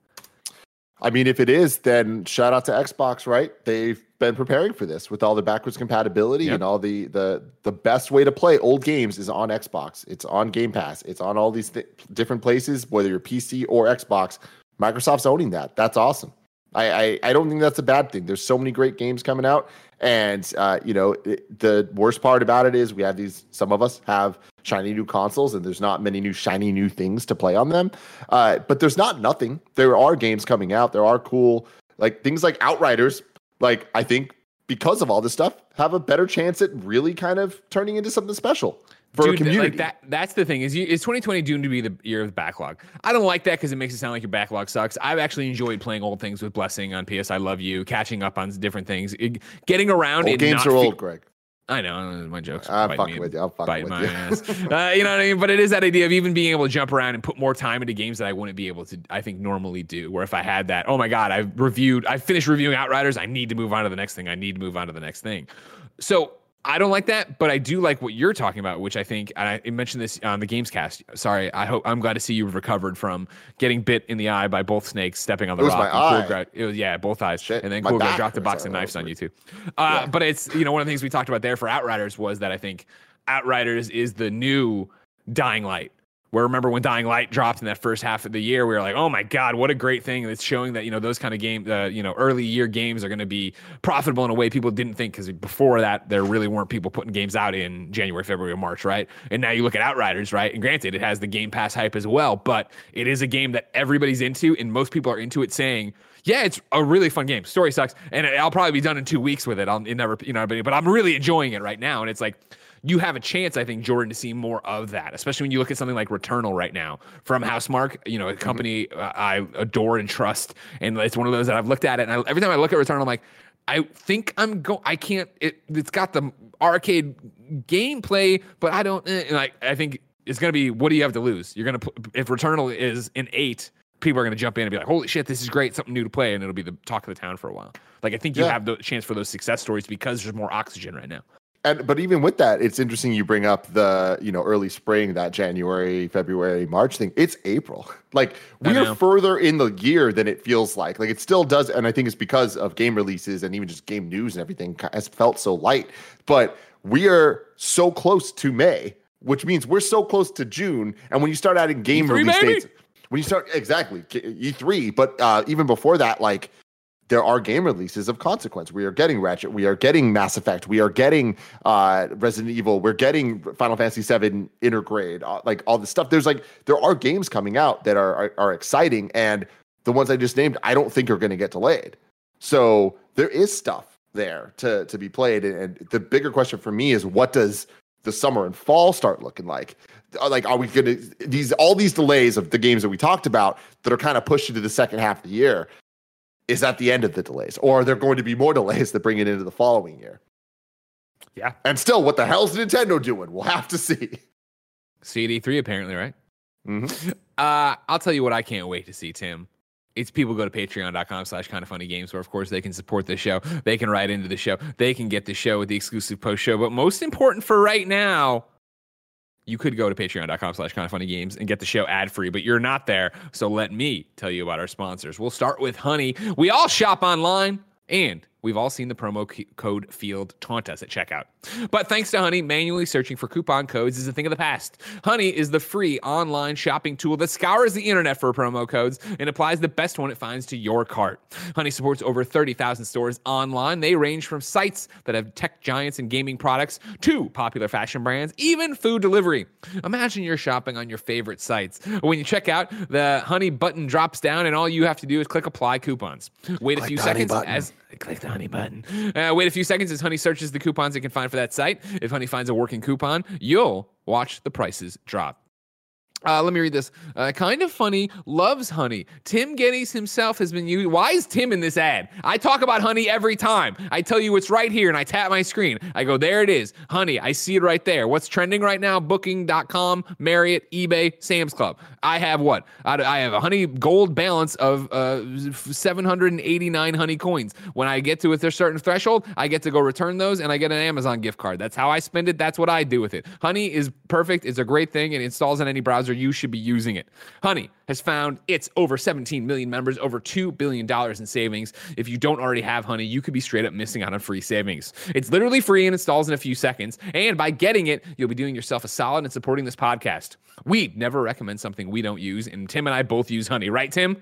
I mean, if it is, then shout out to Xbox, right? They've been preparing for this with all the backwards compatibility yep. and all the the the best way to play old games is on Xbox. It's on Game Pass. It's on all these th- different places, whether you're PC or Xbox. Microsoft's owning that. That's awesome. I, I, I don't think that's a bad thing. There's so many great games coming out, and uh, you know it, the worst part about it is we have these. Some of us have shiny new consoles, and there's not many new shiny new things to play on them. Uh, but there's not nothing. There are games coming out. There are cool like things like Outriders. Like I think because of all this stuff, have a better chance at really kind of turning into something special for Dude, a community. Like that, that's the thing is, you, is 2020 doomed to be the year of the backlog? I don't like that because it makes it sound like your backlog sucks. I've actually enjoyed playing old things with Blessing on PS. I love you, catching up on different things, it, getting around. Old games are old, Greg. I know my jokes. I'm fucking with you. I'm fucking with you. Ass. uh, you know what I mean? But it is that idea of even being able to jump around and put more time into games that I wouldn't be able to. I think normally do. Where if I had that, oh my god, I've reviewed, I finished reviewing Outriders. I need to move on to the next thing. I need to move on to the next thing. So I don't like that, but I do like what you're talking about, which I think I mentioned this on the games cast. Sorry, I hope I'm glad to see you recovered from getting bit in the eye by both snakes stepping on the it rock. Was my eye. Cool it was yeah, both eyes. Shit, and then Cool Guy dropped the boxing knives on you too. Uh, yeah. But it's you know one of the things we talked about there for Outriders was that I think Outriders is the new Dying Light where remember when Dying Light dropped in that first half of the year, we were like, "Oh my god, what a great thing!" It's showing that you know those kind of games, uh, you know, early year games are going to be profitable in a way people didn't think because before that there really weren't people putting games out in January, February, or March, right? And now you look at Outriders, right? And granted, it has the Game Pass hype as well, but it is a game that everybody's into, and most people are into it, saying. Yeah, it's a really fun game. Story sucks, and I'll probably be done in two weeks with it. I'll it never, you know, but I'm really enjoying it right now. And it's like, you have a chance, I think, Jordan, to see more of that, especially when you look at something like Returnal right now from Housemarque, you know, a mm-hmm. company mm-hmm. I adore and trust. And it's one of those that I've looked at it, and I, every time I look at Returnal, I'm like, I think I'm going, I can't. It, it's got the arcade gameplay, but I don't. Eh, like, I think it's gonna be. What do you have to lose? You're gonna if Returnal is an eight. People are going to jump in and be like, "Holy shit, this is great! Something new to play," and it'll be the talk of the town for a while. Like I think you yeah. have the chance for those success stories because there's more oxygen right now and but even with that, it's interesting you bring up the you know early spring, that January, February, March thing. It's April. Like we are further in the year than it feels like. Like it still does, and I think it's because of game releases and even just game news and everything has felt so light. But we are so close to May, which means we're so close to June. And when you start adding game E3, release baby. dates, when you start exactly E3, but uh, even before that, like there are game releases of consequence. We are getting Ratchet, we are getting Mass Effect, we are getting uh, Resident Evil, we're getting Final Fantasy VII Intergrade, uh, like all this stuff. There's like there are games coming out that are, are, are exciting, and the ones I just named, I don't think are going to get delayed. So there is stuff there to to be played, and, and the bigger question for me is what does the summer and fall start looking like? Uh, like, are we going to these all these delays of the games that we talked about that are kind of pushed into the second half of the year? Is that the end of the delays, or are there going to be more delays that bring it into the following year? Yeah. And still, what the hell's Nintendo doing? We'll have to see. CD3, apparently, right? Mm-hmm. Uh, I'll tell you what I can't wait to see, Tim. It's people go to patreon.com slash kind of funny games where, of course, they can support the show. They can write into the show. They can get the show with the exclusive post show. But most important for right now, you could go to patreon.com slash kind of funny games and get the show ad free, but you're not there. So let me tell you about our sponsors. We'll start with Honey. We all shop online and We've all seen the promo code field taunt us at checkout. But thanks to Honey, manually searching for coupon codes is a thing of the past. Honey is the free online shopping tool that scours the internet for promo codes and applies the best one it finds to your cart. Honey supports over 30,000 stores online. They range from sites that have tech giants and gaming products to popular fashion brands, even food delivery. Imagine you're shopping on your favorite sites. When you check out, the Honey button drops down and all you have to do is click apply coupons. Wait a few seconds as click the honey button. Uh, wait a few seconds as Honey searches the coupons it can find for that site. If Honey finds a working coupon, you'll watch the prices drop. Uh, let me read this. Uh, kind of funny, loves honey. Tim Gettys himself has been used. Why is Tim in this ad? I talk about honey every time. I tell you it's right here and I tap my screen. I go, there it is. Honey, I see it right there. What's trending right now? Booking.com, Marriott, eBay, Sam's Club. I have what? I have a honey gold balance of uh, 789 honey coins. When I get to a certain threshold, I get to go return those and I get an Amazon gift card. That's how I spend it. That's what I do with it. Honey is perfect. It's a great thing. It installs in any browser you should be using it. Honey has found its over 17 million members, over $2 billion in savings. If you don't already have Honey, you could be straight up missing out on free savings. It's literally free and installs in a few seconds. And by getting it, you'll be doing yourself a solid and supporting this podcast. We never recommend something we don't use, and Tim and I both use Honey, right, Tim?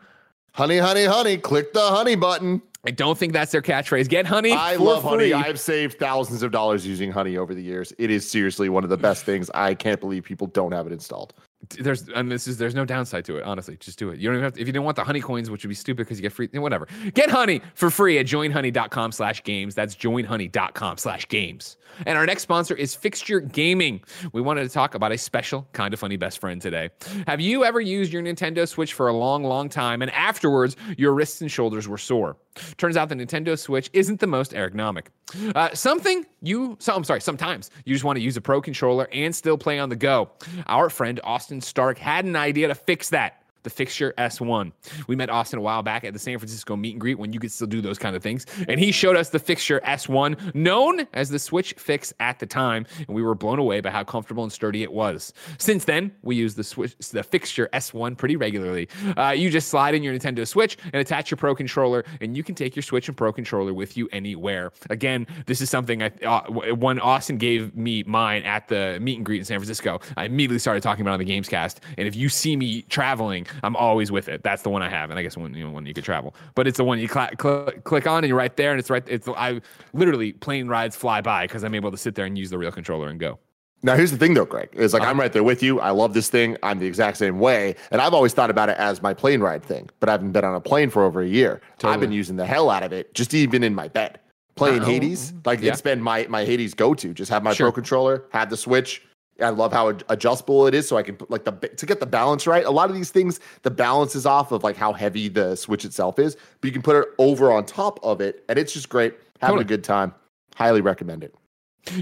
Honey, honey, honey, click the honey button. I don't think that's their catchphrase. Get honey. I love free. honey. I've saved thousands of dollars using honey over the years. It is seriously one of the best things. I can't believe people don't have it installed there's and this is there's no downside to it honestly just do it. You don't even have to, if you didn't want the honey coins which would be stupid because you get free eh, whatever. Get honey for free at joinhoney.com slash games. That's joinhoney.com slash games and our next sponsor is fixture gaming. We wanted to talk about a special kind of funny best friend today. Have you ever used your nintendo switch for a long long time and afterwards your wrists and shoulders were sore? Turns out the nintendo switch isn't the most ergonomic. Uh, something you so i'm sorry sometimes you just want to use a pro controller and still play on the go. Our friend austin Austin Stark had an idea to fix that the Fixture S1. We met Austin a while back at the San Francisco meet and greet when you could still do those kind of things. And he showed us the Fixture S1, known as the Switch Fix at the time. And we were blown away by how comfortable and sturdy it was. Since then, we use the Switch, the Fixture S1 pretty regularly. Uh, you just slide in your Nintendo Switch and attach your Pro controller, and you can take your Switch and Pro controller with you anywhere. Again, this is something I, uh, when Austin gave me mine at the meet and greet in San Francisco, I immediately started talking about on the Gamescast. And if you see me traveling, I'm always with it. That's the one I have, and I guess when you know when you could travel. But it's the one you cl- cl- click on, and you're right there, and it's right. It's I literally plane rides fly by because I'm able to sit there and use the real controller and go. Now, here's the thing, though, Greg. Is like uh, I'm right there with you. I love this thing. I'm the exact same way, and I've always thought about it as my plane ride thing. But I haven't been on a plane for over a year. Totally. I've been using the hell out of it, just even in my bed, playing uh-huh. Hades. Like yeah. it's been my my Hades go to. Just have my sure. Pro controller, have the Switch, I love how adjustable it is, so I can put like the to get the balance right. A lot of these things, the balance is off of like how heavy the Switch itself is, but you can put it over on top of it, and it's just great. Having totally. a good time. Highly recommend it.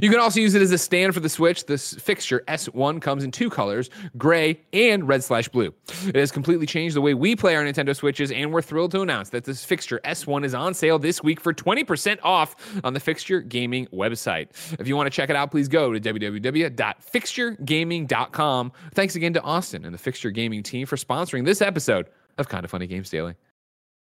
You can also use it as a stand for the Switch. This fixture S1 comes in two colors, gray and red slash blue. It has completely changed the way we play our Nintendo Switches, and we're thrilled to announce that this fixture S1 is on sale this week for 20% off on the Fixture Gaming website. If you want to check it out, please go to www.fixturegaming.com. Thanks again to Austin and the Fixture Gaming team for sponsoring this episode of Kind of Funny Games Daily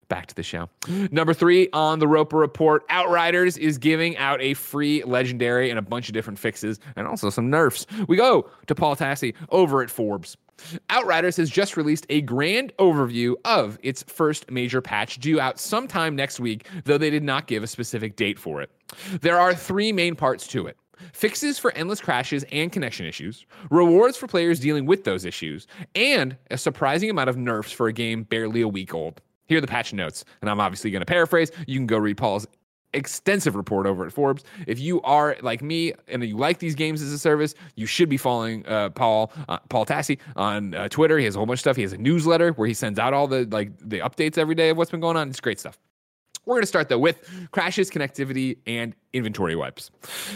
back to the show. Number three on the Roper Report Outriders is giving out a free legendary and a bunch of different fixes and also some nerfs. We go to Paul Tassi over at Forbes. Outriders has just released a grand overview of its first major patch due out sometime next week, though they did not give a specific date for it. There are three main parts to it. Fixes for endless crashes and connection issues, rewards for players dealing with those issues, and a surprising amount of nerfs for a game barely a week old. Here are the patch notes, and I'm obviously going to paraphrase. You can go read Paul's extensive report over at Forbes. If you are like me and you like these games as a service, you should be following uh, Paul uh, Paul Tassi on uh, Twitter. He has a whole bunch of stuff. He has a newsletter where he sends out all the like the updates every day of what's been going on. It's great stuff. We're going to start though with crashes, connectivity, and inventory wipes.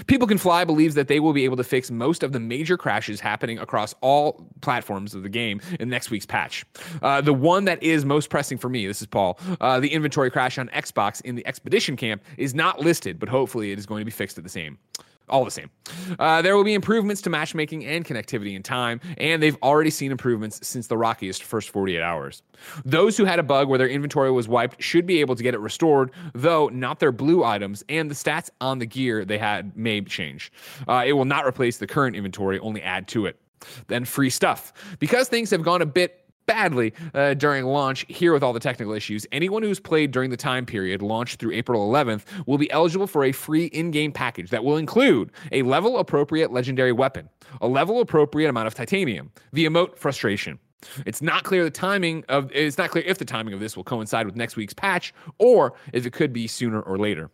People Can Fly believes that they will be able to fix most of the major crashes happening across all platforms of the game in next week's patch. Uh, the one that is most pressing for me, this is Paul, uh, the inventory crash on Xbox in the Expedition Camp is not listed, but hopefully it is going to be fixed at the same all the same. Uh, there will be improvements to matchmaking and connectivity in time, and they've already seen improvements since the rockiest first 48 hours. Those who had a bug where their inventory was wiped should be able to get it restored, though not their blue items and the stats on the gear they had may change. Uh, it will not replace the current inventory, only add to it. Then free stuff. Because things have gone a bit badly uh, during launch here with all the technical issues. Anyone who's played during the time period launched through April 11th will be eligible for a free in game package that will include a level appropriate legendary weapon, a level appropriate amount of titanium, the emote frustration. It's not clear the timing of it's not clear if the timing of this will coincide with next week's patch or if it could be sooner or later.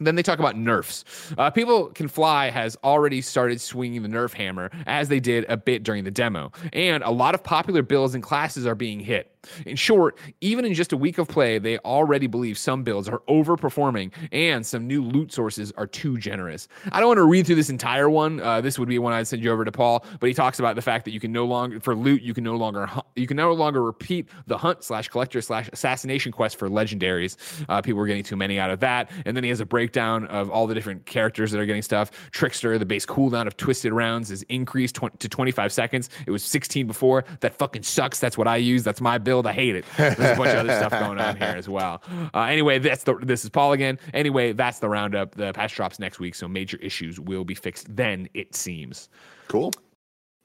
Then they talk about nerfs. Uh, People Can Fly has already started swinging the nerf hammer as they did a bit during the demo. And a lot of popular builds and classes are being hit. In short, even in just a week of play, they already believe some builds are overperforming and some new loot sources are too generous. I don't want to read through this entire one. Uh, this would be one I'd send you over to Paul, but he talks about the fact that you can no longer for loot, you can no longer you can no longer repeat the hunt slash collector slash assassination quest for legendaries. Uh, people were getting too many out of that, and then he has a breakdown of all the different characters that are getting stuff. Trickster, the base cooldown of twisted rounds is increased tw- to 25 seconds. It was 16 before. That fucking sucks. That's what I use. That's my build. I hate it. There's a bunch of other stuff going on here as well. Uh, anyway, that's the this is Paul again. Anyway, that's the roundup. The patch drops next week, so major issues will be fixed then. It seems. Cool.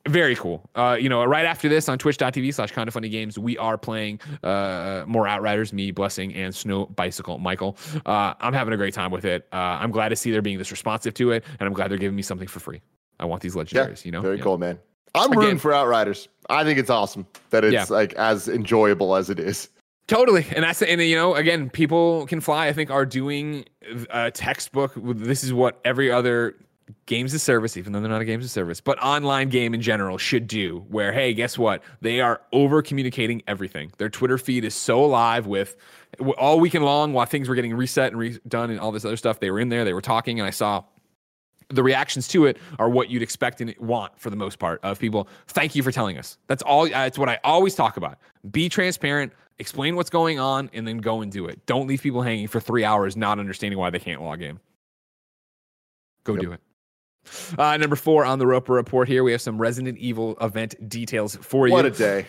Very cool. Uh, you know, right after this on twitch.tv slash kind of funny games, we are playing uh, more Outriders, me, Blessing, and Snow Bicycle Michael. Uh, I'm having a great time with it. Uh, I'm glad to see they're being this responsive to it, and I'm glad they're giving me something for free. I want these Yeah. legendaries, you know? Very Yeah. cool, man. I'm Again- rooting for Outriders. I think it's awesome that it's Yeah. like as enjoyable as it is. Totally, and that's and you know again, people can fly. I think are doing a textbook. This is what every other games of service, even though they're not a games of service, but online game in general should do. Where hey, guess what? They are over communicating everything. Their Twitter feed is so alive with all weekend long while things were getting reset and redone and all this other stuff. They were in there, they were talking, and I saw the reactions to it are what you'd expect and want for the most part of people. Thank you for telling us. That's all. That's what I always talk about. Be transparent, explain what's going on, and then go and do it. Don't leave people hanging for three hours not understanding why they can't log in. Go Yep. do it. Uh, number four on the Roper report here, we have some Resident Evil event details for What you. What a day.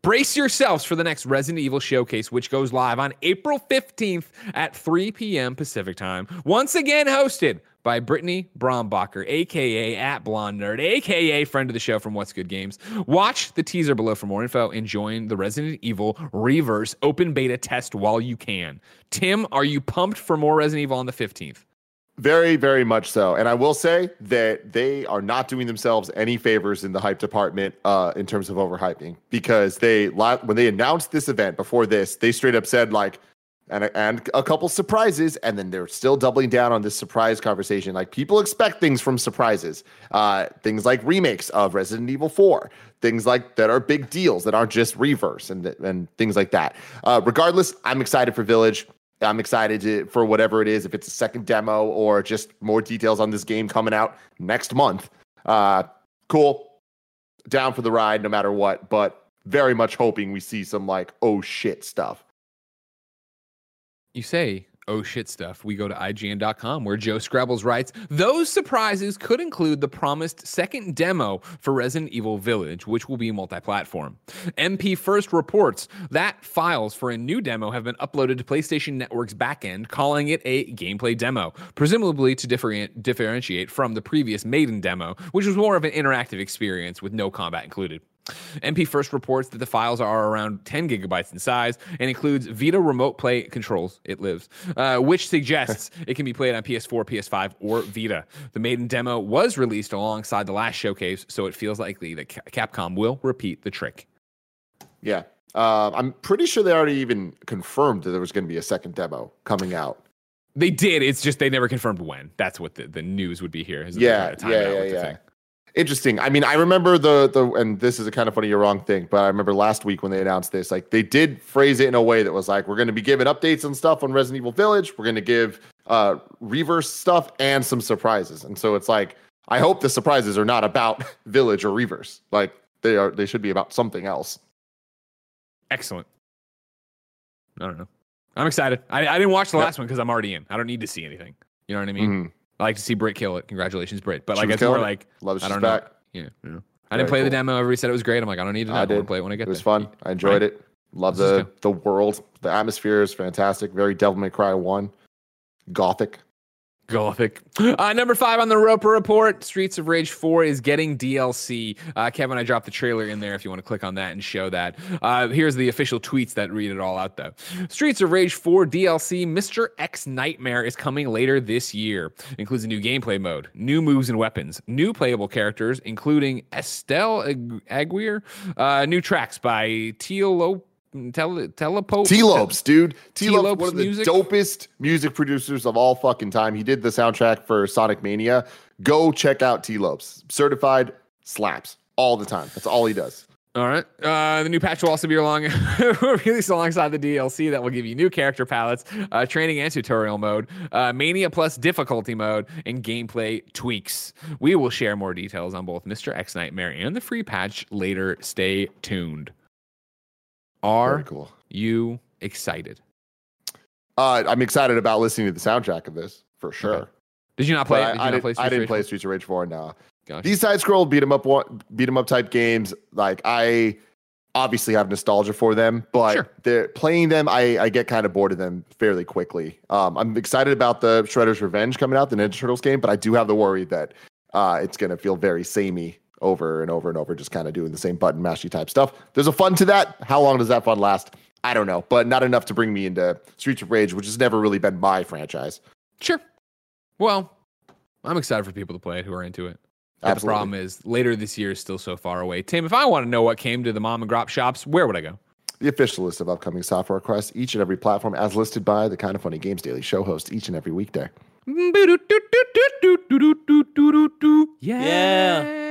Brace yourselves for the next Resident Evil showcase, which goes live on April 15th at 3 p.m. Pacific time. Once again, hosted by Brittany Brombacher, aka at Blonde Nerd, aka friend of the show from What's Good Games. Watch the teaser below for more info and join the Resident Evil Reverse open beta test while you can. Tim, are you pumped for more Resident Evil on the 15th? Very, very much so. And I will say that they are not doing themselves any favors in the hype department uh, in terms of overhyping because they when they announced this event before this, they straight up said like, and and a couple surprises, and then they're still doubling down on this surprise conversation. Like people expect things from surprises, uh, things like remakes of Resident Evil Four, things like that are big deals that aren't just reverse and and things like that. Uh, regardless, I'm excited for Village. I'm excited to, for whatever it is, if it's a second demo or just more details on this game coming out next month. Uh, cool. Down for the ride no matter what, but very much hoping we see some like, oh shit stuff. You say, oh shit stuff. We go to IGN.com where Joe Skrebels writes, those surprises could include the promised second demo for Resident Evil Village, which will be multi platform. MP First reports that files for a new demo have been uploaded to PlayStation Network's backend, calling it a gameplay demo, presumably to different, differentiate from the previous Maiden demo, which was more of an interactive experience with no combat included. MP First reports that the files are around 10 gigabytes in size and includes Vita remote play controls. It lives, uh, which suggests it can be played on PS4, PS5, or Vita. The maiden demo was released alongside the last showcase, so it feels likely that Capcom will repeat the trick. Yeah. Uh, I'm pretty sure they already even confirmed that there was going to be a second demo coming out. They did. It's just they never confirmed when. That's what the, the news would be here. Yeah, yeah, yeah, yeah. Interesting. I mean, I remember the the and this is a kind of funny, you're wrong thing, but I remember last week when they announced this, like they did phrase it in a way that was like, we're going to be giving updates and stuff on Resident Evil Village. We're going to give uh reverse stuff and some surprises. And so it's like, I hope the surprises are not about Village or reverse. Like they are, they should be about something else. Excellent. I don't know. I'm excited. I, I didn't watch the Yep. last one because I'm already in. I don't need to see anything. You know what I mean? Mhm. I like to see Brit kill it. Congratulations, Brit. But She like it's more it. like Love it. I don't know. back. Yeah, you. I didn't Very play the demo. Everybody said it was great. I'm like, I don't need to. I I, did. play it when I get It was there. fun. I enjoyed Right. it. Love This the the world. The atmosphere is fantastic. Very Devil May Cry one. Gothic. Gothic. Uh, number five on the Roper Report Streets of Rage 4 is getting DLC. Uh, Kevin, I dropped the trailer in there if you want to click on that and show that. Uh, here's the official tweets that read it all out, though. Streets of Rage 4 DLC Mr. X Nightmare is coming later this year. Includes a new gameplay mode, new moves and weapons, new playable characters, including Estelle Aguirre, uh, new tracks by Teal tele telepope Tee Lopes, dude. Tee Lopes one of the music? dopest music producers of all fucking time. He did the soundtrack for Sonic Mania. Go check out T Lopes. Certified slaps all the time. That's all he does. All right. Uh, the new patch will also be along released alongside the DLC that will give you new character palettes, uh, training and tutorial mode, uh, Mania Plus difficulty mode, and gameplay tweaks. We will share more details on both Mr. X Nightmare and the free patch later. Stay tuned. Are cool. you excited? Uh, I'm excited about listening to the soundtrack of this for sure. Okay. Did you not play? Did I, you I, not play didn't, I didn't play Streets of Rage 4 now. 4? Gotcha. These side scroll beat 'em up beat 'em up type games, like I obviously have nostalgia for them, but Sure. they're playing them, I, I get kind of bored of them fairly quickly. Um, I'm excited about the Shredder's Revenge coming out, the Ninja Turtles game, but I do have the worry that uh, it's gonna feel very samey over and over and over, just kind of doing the same button mashy type stuff. There's a fun to that. How long does that fun last? I don't know, but not enough to bring me into Streets of Rage, which has never really been my franchise. Sure. Well, I'm excited for people to play it who are into it. But the problem is later this year is still so far away. Tim, if I want to know what came to the mom and grop shops, where would I go? The official list of upcoming software across each and every platform, as listed by the Kind of Funny Games Daily Show host each and every weekday. Mm, yeah.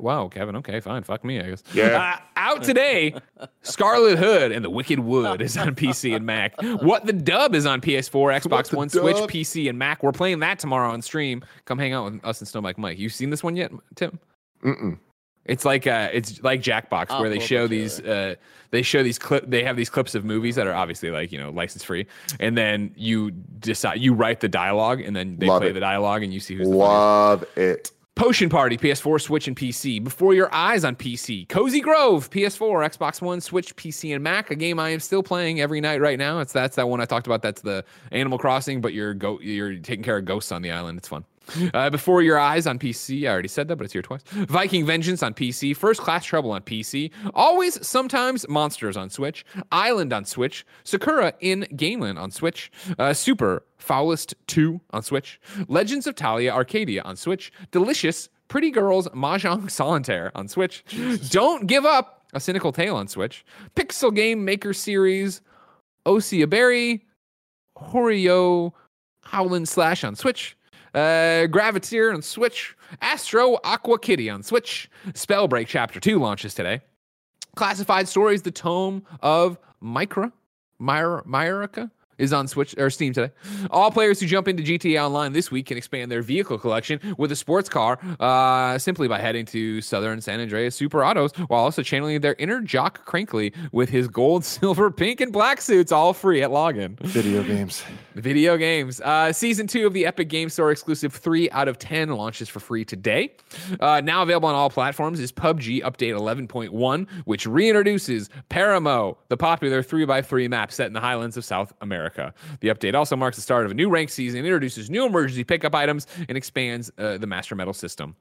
Wow, Kevin. Okay, fine. Fuck me, I guess. Yeah. Uh, out today, Scarlet Hood and the Wicked Wood is on PC and Mac. What the Dub is on PS4, Xbox the One, Switch, PC, and Mac. We're playing that tomorrow on stream. Come hang out with us and Snowbike Mike. You seen this one yet, Tim? Mm-mm. It's like uh, it's like Jackbox I'll where they show the these uh, they show these clip they have these clips of movies that are obviously like you know license free, and then you decide you write the dialogue and then they Love play it. the dialogue and you see who's the funniest. Love it. Potion Party, PS4, Switch, and PC. Before Your Eyes on PC. Cozy Grove, PS4, Xbox One, Switch, PC, and Mac. A game I am still playing every night right now. It's that's that one I talked about. That's the Animal Crossing, but you're go you're taking care of ghosts on the island. It's fun. Uh, Before Your Eyes on PC. I already said that, but it's here twice. Viking Vengeance on PC. First Class Trouble on PC. Always, sometimes Monsters on Switch. Island on Switch. Sakura in Gameland on Switch. Uh, Super Foulest 2 on Switch. Legends of Talia Arcadia on Switch. Delicious Pretty Girls Mahjong Solitaire on Switch. Don't Give Up A Cynical Tale on Switch. Pixel Game Maker Series. Osia Berry. Horio Howlin Slash on Switch. Uh, Graviteer on Switch. Astro Aqua Kitty on Switch. Spellbreak Chapter 2 launches today. Classified Stories, the tome of Micra, Myra, Myrica is on Switch or Steam today. All players who jump into GTA Online this week can expand their vehicle collection with a sports car uh, simply by heading to Southern San Andreas Super Autos while also channeling their inner Jock Cranley with his gold, silver, pink, and black suits all free at login. Video games. Video games. Uh, season two of the Epic Game Store exclusive 3 out of 10 launches for free today. Uh, now available on all platforms is PUBG Update 11.1, which reintroduces Paramo, the popular 3x3 map set in the highlands of South America. The update also marks the start of a new rank season, introduces new emergency pickup items, and expands uh, the Master Metal system.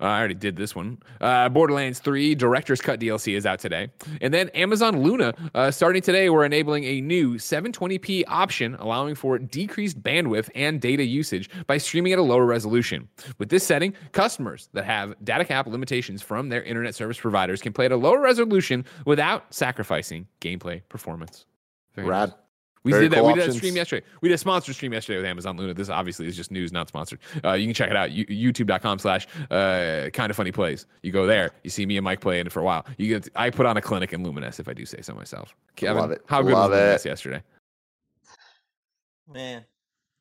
Uh, I already did this one. Uh, Borderlands 3 Director's Cut DLC is out today. And then Amazon Luna, uh, starting today, we're enabling a new 720p option, allowing for decreased bandwidth and data usage by streaming at a lower resolution. With this setting, customers that have data cap limitations from their internet service providers can play at a lower resolution without sacrificing gameplay performance. Very Rad. nice. We Very did that. cool we did a options. stream yesterday. We did a sponsored stream yesterday with Amazon Luna. This obviously is just news, not sponsored. Uh, you can check it out. You, YouTube.com slash uh, kind of funny plays. You go there. You see me and Mike playing it for a while. You get. I put on a clinic in Lumines if I do say so myself. Kevin, Love it. How good Love was Lumines it. yesterday? Man,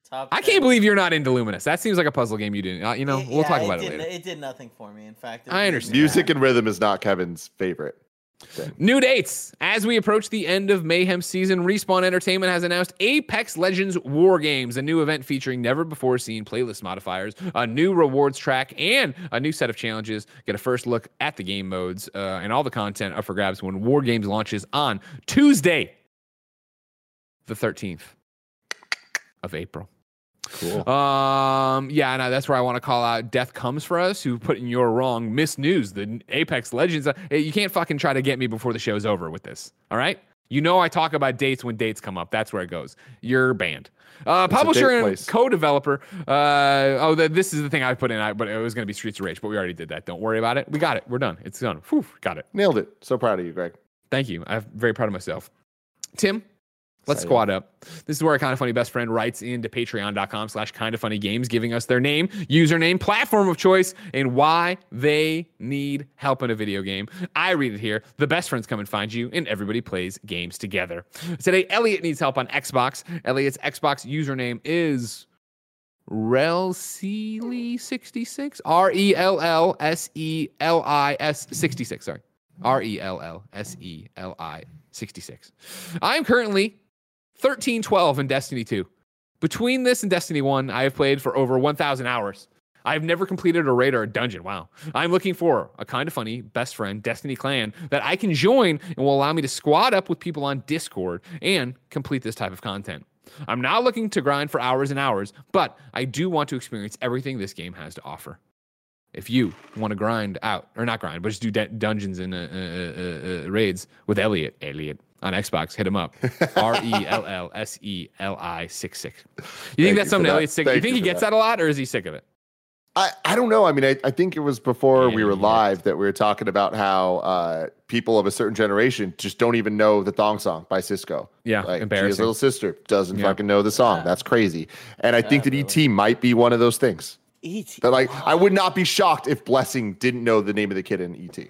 top. I 10. can't believe you're not into Lumines. That seems like a puzzle game you didn't. Uh, you know, It- we'll talk about it, did, later. It did nothing for me. In fact, it I understand. Music and rhythm is not Kevin's favorite. Thing. New dates. As we approach the end of Mayhem season, Respawn Entertainment has announced Apex Legends War Games, a new event featuring never before seen playlist modifiers, a new rewards track, and a new set of challenges. Get a first look at the game modes uh, and all the content up for grabs when War Games launches on Tuesday, the 13th of April. Cool. Um, yeah, no, that's where I want to call out Death Comes for Us, who put in your wrong miss news. The Apex Legends, uh, you can't fucking try to get me before the show's over with this. All right. You know, I talk about dates when dates come up. That's where it goes. You're banned. Uh, publisher and place. co-developer. Uh, oh, the, this is the thing I put in. I, but it was going to be Streets of Rage, but we already did that. Don't worry about it. We got it. We're done. It's done. Whew, got it. Nailed it. So proud of you, Greg. Thank you. I'm very proud of myself. Tim, let's Excited. squad up. This is where our kind of funny best friend writes into patreon.com slash kind of funny games, giving us their name, username, platform of choice, and why they need help in a video game. I read it here. The best friends come and find you, and everybody plays games together. Today, Elliot needs help on Xbox. Elliot's Xbox username is Relseely66. R E L L S E L I S 66. Sorry. R E L L S E L I 66. I'm currently 13 12 in Destiny 2. Between this and Destiny 1, I have played for over 1,000 hours. I have never completed a raid or a dungeon. Wow. I'm looking for a kind of funny best friend Destiny clan that I can join and will allow me to squad up with people on Discord and complete this type of content. I'm not looking to grind for hours and hours, but I do want to experience everything this game has to offer. If you want to grind out, or not grind, but just do d- dungeons and uh, uh, uh, uh, raids with Elliot, Elliot on Xbox, hit him up. R E L L S E L I 6 6. You think Thank that's for something that. Elliot's sick? You think you he gets that. that a lot, or is he sick of it? I, I don't know. I mean, I, I think it was before we were Yeah. live that we were talking about how uh, people of a certain generation just don't even know the thong song by Sisqo. Yeah, Like, embarrassing. His little sister doesn't Yeah. fucking know the song. That's crazy. And I think that ET might be one of those things. E.T. That like I would not be shocked if Blessing didn't know the name of the kid in E ET.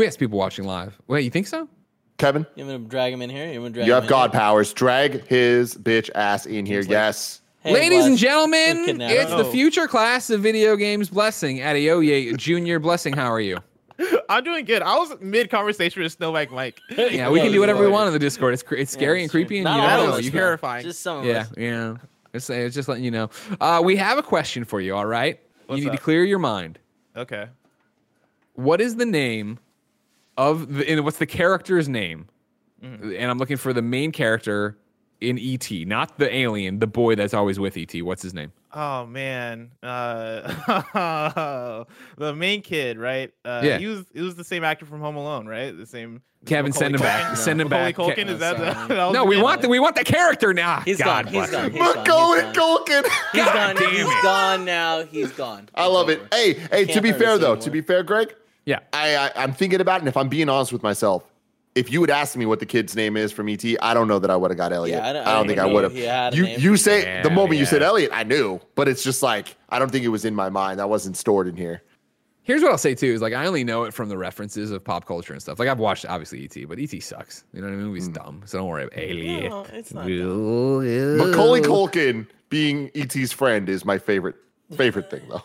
We have people watching live. Wait, you think so? Kevin, You want to drag him in here? You want to drag you him have in God here? powers. Drag his bitch ass in here. Like- yes. Hey, Ladies and Bless, gentlemen, good kidnapper. it's the future class of video games blessing. Adeoye Junior Blessing, how are you? I'm doing good. I was mid conversation with Snowbike Mike. Yeah, we can do whatever we want on the Discord. It's cr- it's scary and it's true. creepy, and Not you all don't of know. us, You though. can, terrifying. Just some of yeah, us. yeah. It's, it's just letting you know. Uh, we have a question for you. All right, What's you need to clear your mind. Okay. What is the name of the? And what's the character's name? Mm-hmm. And I'm looking for the main character in ET, not the alien, the boy that's always with ET. What's his name? Oh man. Uh the main kid, right? Uh Yeah. he was he was the same actor from Home Alone, right? The same Kevin, Macaulay send him back. Culkin? Send him Macaulay back. Culkin, Ke- is that, the, that No, we name? want the we want the character now. He's God gone. He's bless gone. him. He's gone. Macaulay He's gone. Culkin. He's gone. damn He's gone now. He's gone. I love over. it. Hey, hey. To Can't be fair though, anymore. to be fair, Greg, Yeah. I, I I'm thinking about it, and if I'm being honest with myself, if you would ask me what the kid's name is from ET, I don't know that I would have got Elliot. Yeah, I don't- I I don't think I would have. he had a You you say Yeah, the moment you said. Elliot, I knew, but it's just like I don't think it was in my mind. That wasn't stored in here. Here's what I'll say too: is like I only know it from the references of pop culture and stuff. Like I've watched obviously ET, but ET sucks. You know what I mean? Movie's Hmm. dumb, so don't worry about Alien. No, it's not. Macaulay Culkin being ET's friend is my favorite favorite thing though.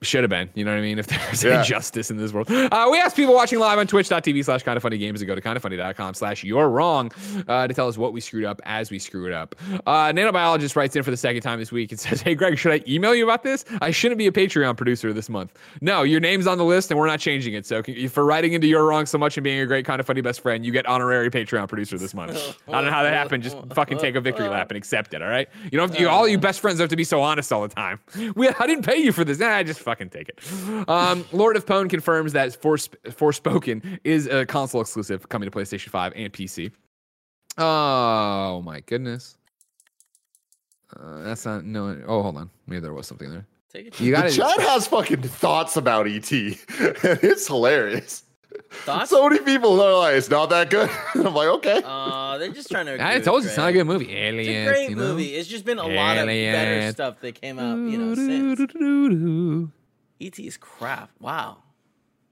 Should have been. You know what I mean? If there's Yeah. any justice in this world. Uh, we asked people watching live on twitch.tv slash kind of funny games to go to kindoffunny.com slash you're wrong uh, to tell us what we screwed up as we screw it up. Uh, Nanobiologist writes in for the second time this week and says, Hey, Greg, should I email you about this? I shouldn't be a Patreon producer this month. No, your name's on the list and we're not changing it. So can- for writing into You're Wrong so much and being a great kind of funny best friend, you get honorary Patreon producer this month. I don't know how that happened. Just fucking take a victory lap and accept it. All right. You don't have to, you, all you best friends have to be so honest all the time. We, I didn't pay you for this. Nah, just fucking take it. Um, Lord of Pwn confirms that Fors- Forspoken is a console exclusive coming to PlayStation 5 and PC. Oh my goodness. Uh, that's not no. Oh, hold on. Maybe there was something there. Take it. You got The it. chat has fucking thoughts about ET. it's hilarious. Thoughts? So many people are like, it's not that good. I'm like, okay. Uh, they're just trying to. I agree told with you it's not a good movie. Aliens, It's a great you know? movie. It's just been a lot of better stuff that came out, you know, since. E.T. is crap. Wow.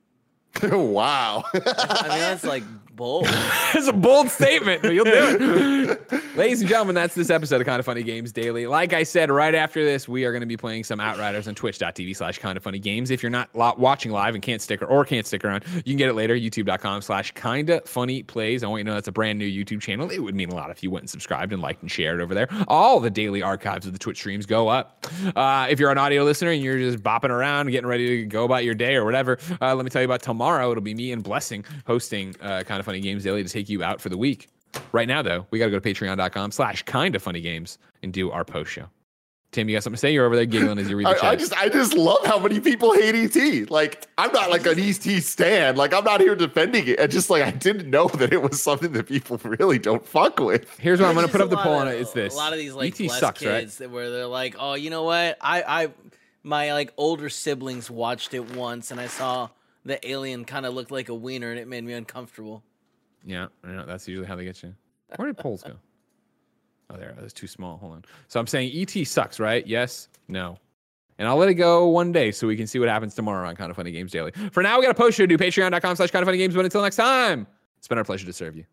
wow. I mean, that's like bold. That's a bold statement, but you'll do it. Ladies and gentlemen, that's this episode of Kind of Funny Games Daily. Like I said, right after this, we are going to be playing some Outriders on twitch.tv slash kind of funny games. If you're not lo- watching live and can't stick or, or can't stick around, you can get it later, youtube.com slash kinda funny plays. I want you to know that's a brand new YouTube channel. It would mean a lot if you went and subscribed and liked and shared over there. All the daily archives of the Twitch streams go up. Uh, if you're an audio listener and you're just bopping around, getting ready to go about your day or whatever, uh, let me tell you about tomorrow. It'll be me and Blessing hosting uh, Kind of Funny Games Daily to take you out for the week. Right now, though, we got to go to patreon.com slash kind of funny games and do our post show. Tim, you got something to say? You're over there giggling as you read the chat. I, I just I just love how many people hate ET. Like I'm not like an ET stand. Like I'm not here defending it. I just like I didn't know that it was something that people really don't fuck with. Here's what I'm gonna put up the poll lot on it. It's this. A lot of these like ET blessed sucks, right? kids that where they're like, oh, you know what? I, I, my like older siblings watched it once, and I saw the alien kind of looked like a wiener, and it made me uncomfortable. Yeah, I know that's usually how they get you. Where did polls go? Oh, there. That's too small. Hold on. So I'm saying ET sucks, right? Yes. No. And I'll let it go one day so we can see what happens tomorrow on Kind of Funny Games Daily. For now, we got a post show to do. Patreon.com slash Kind of Funny Games. But until next time, it's been our pleasure to serve you.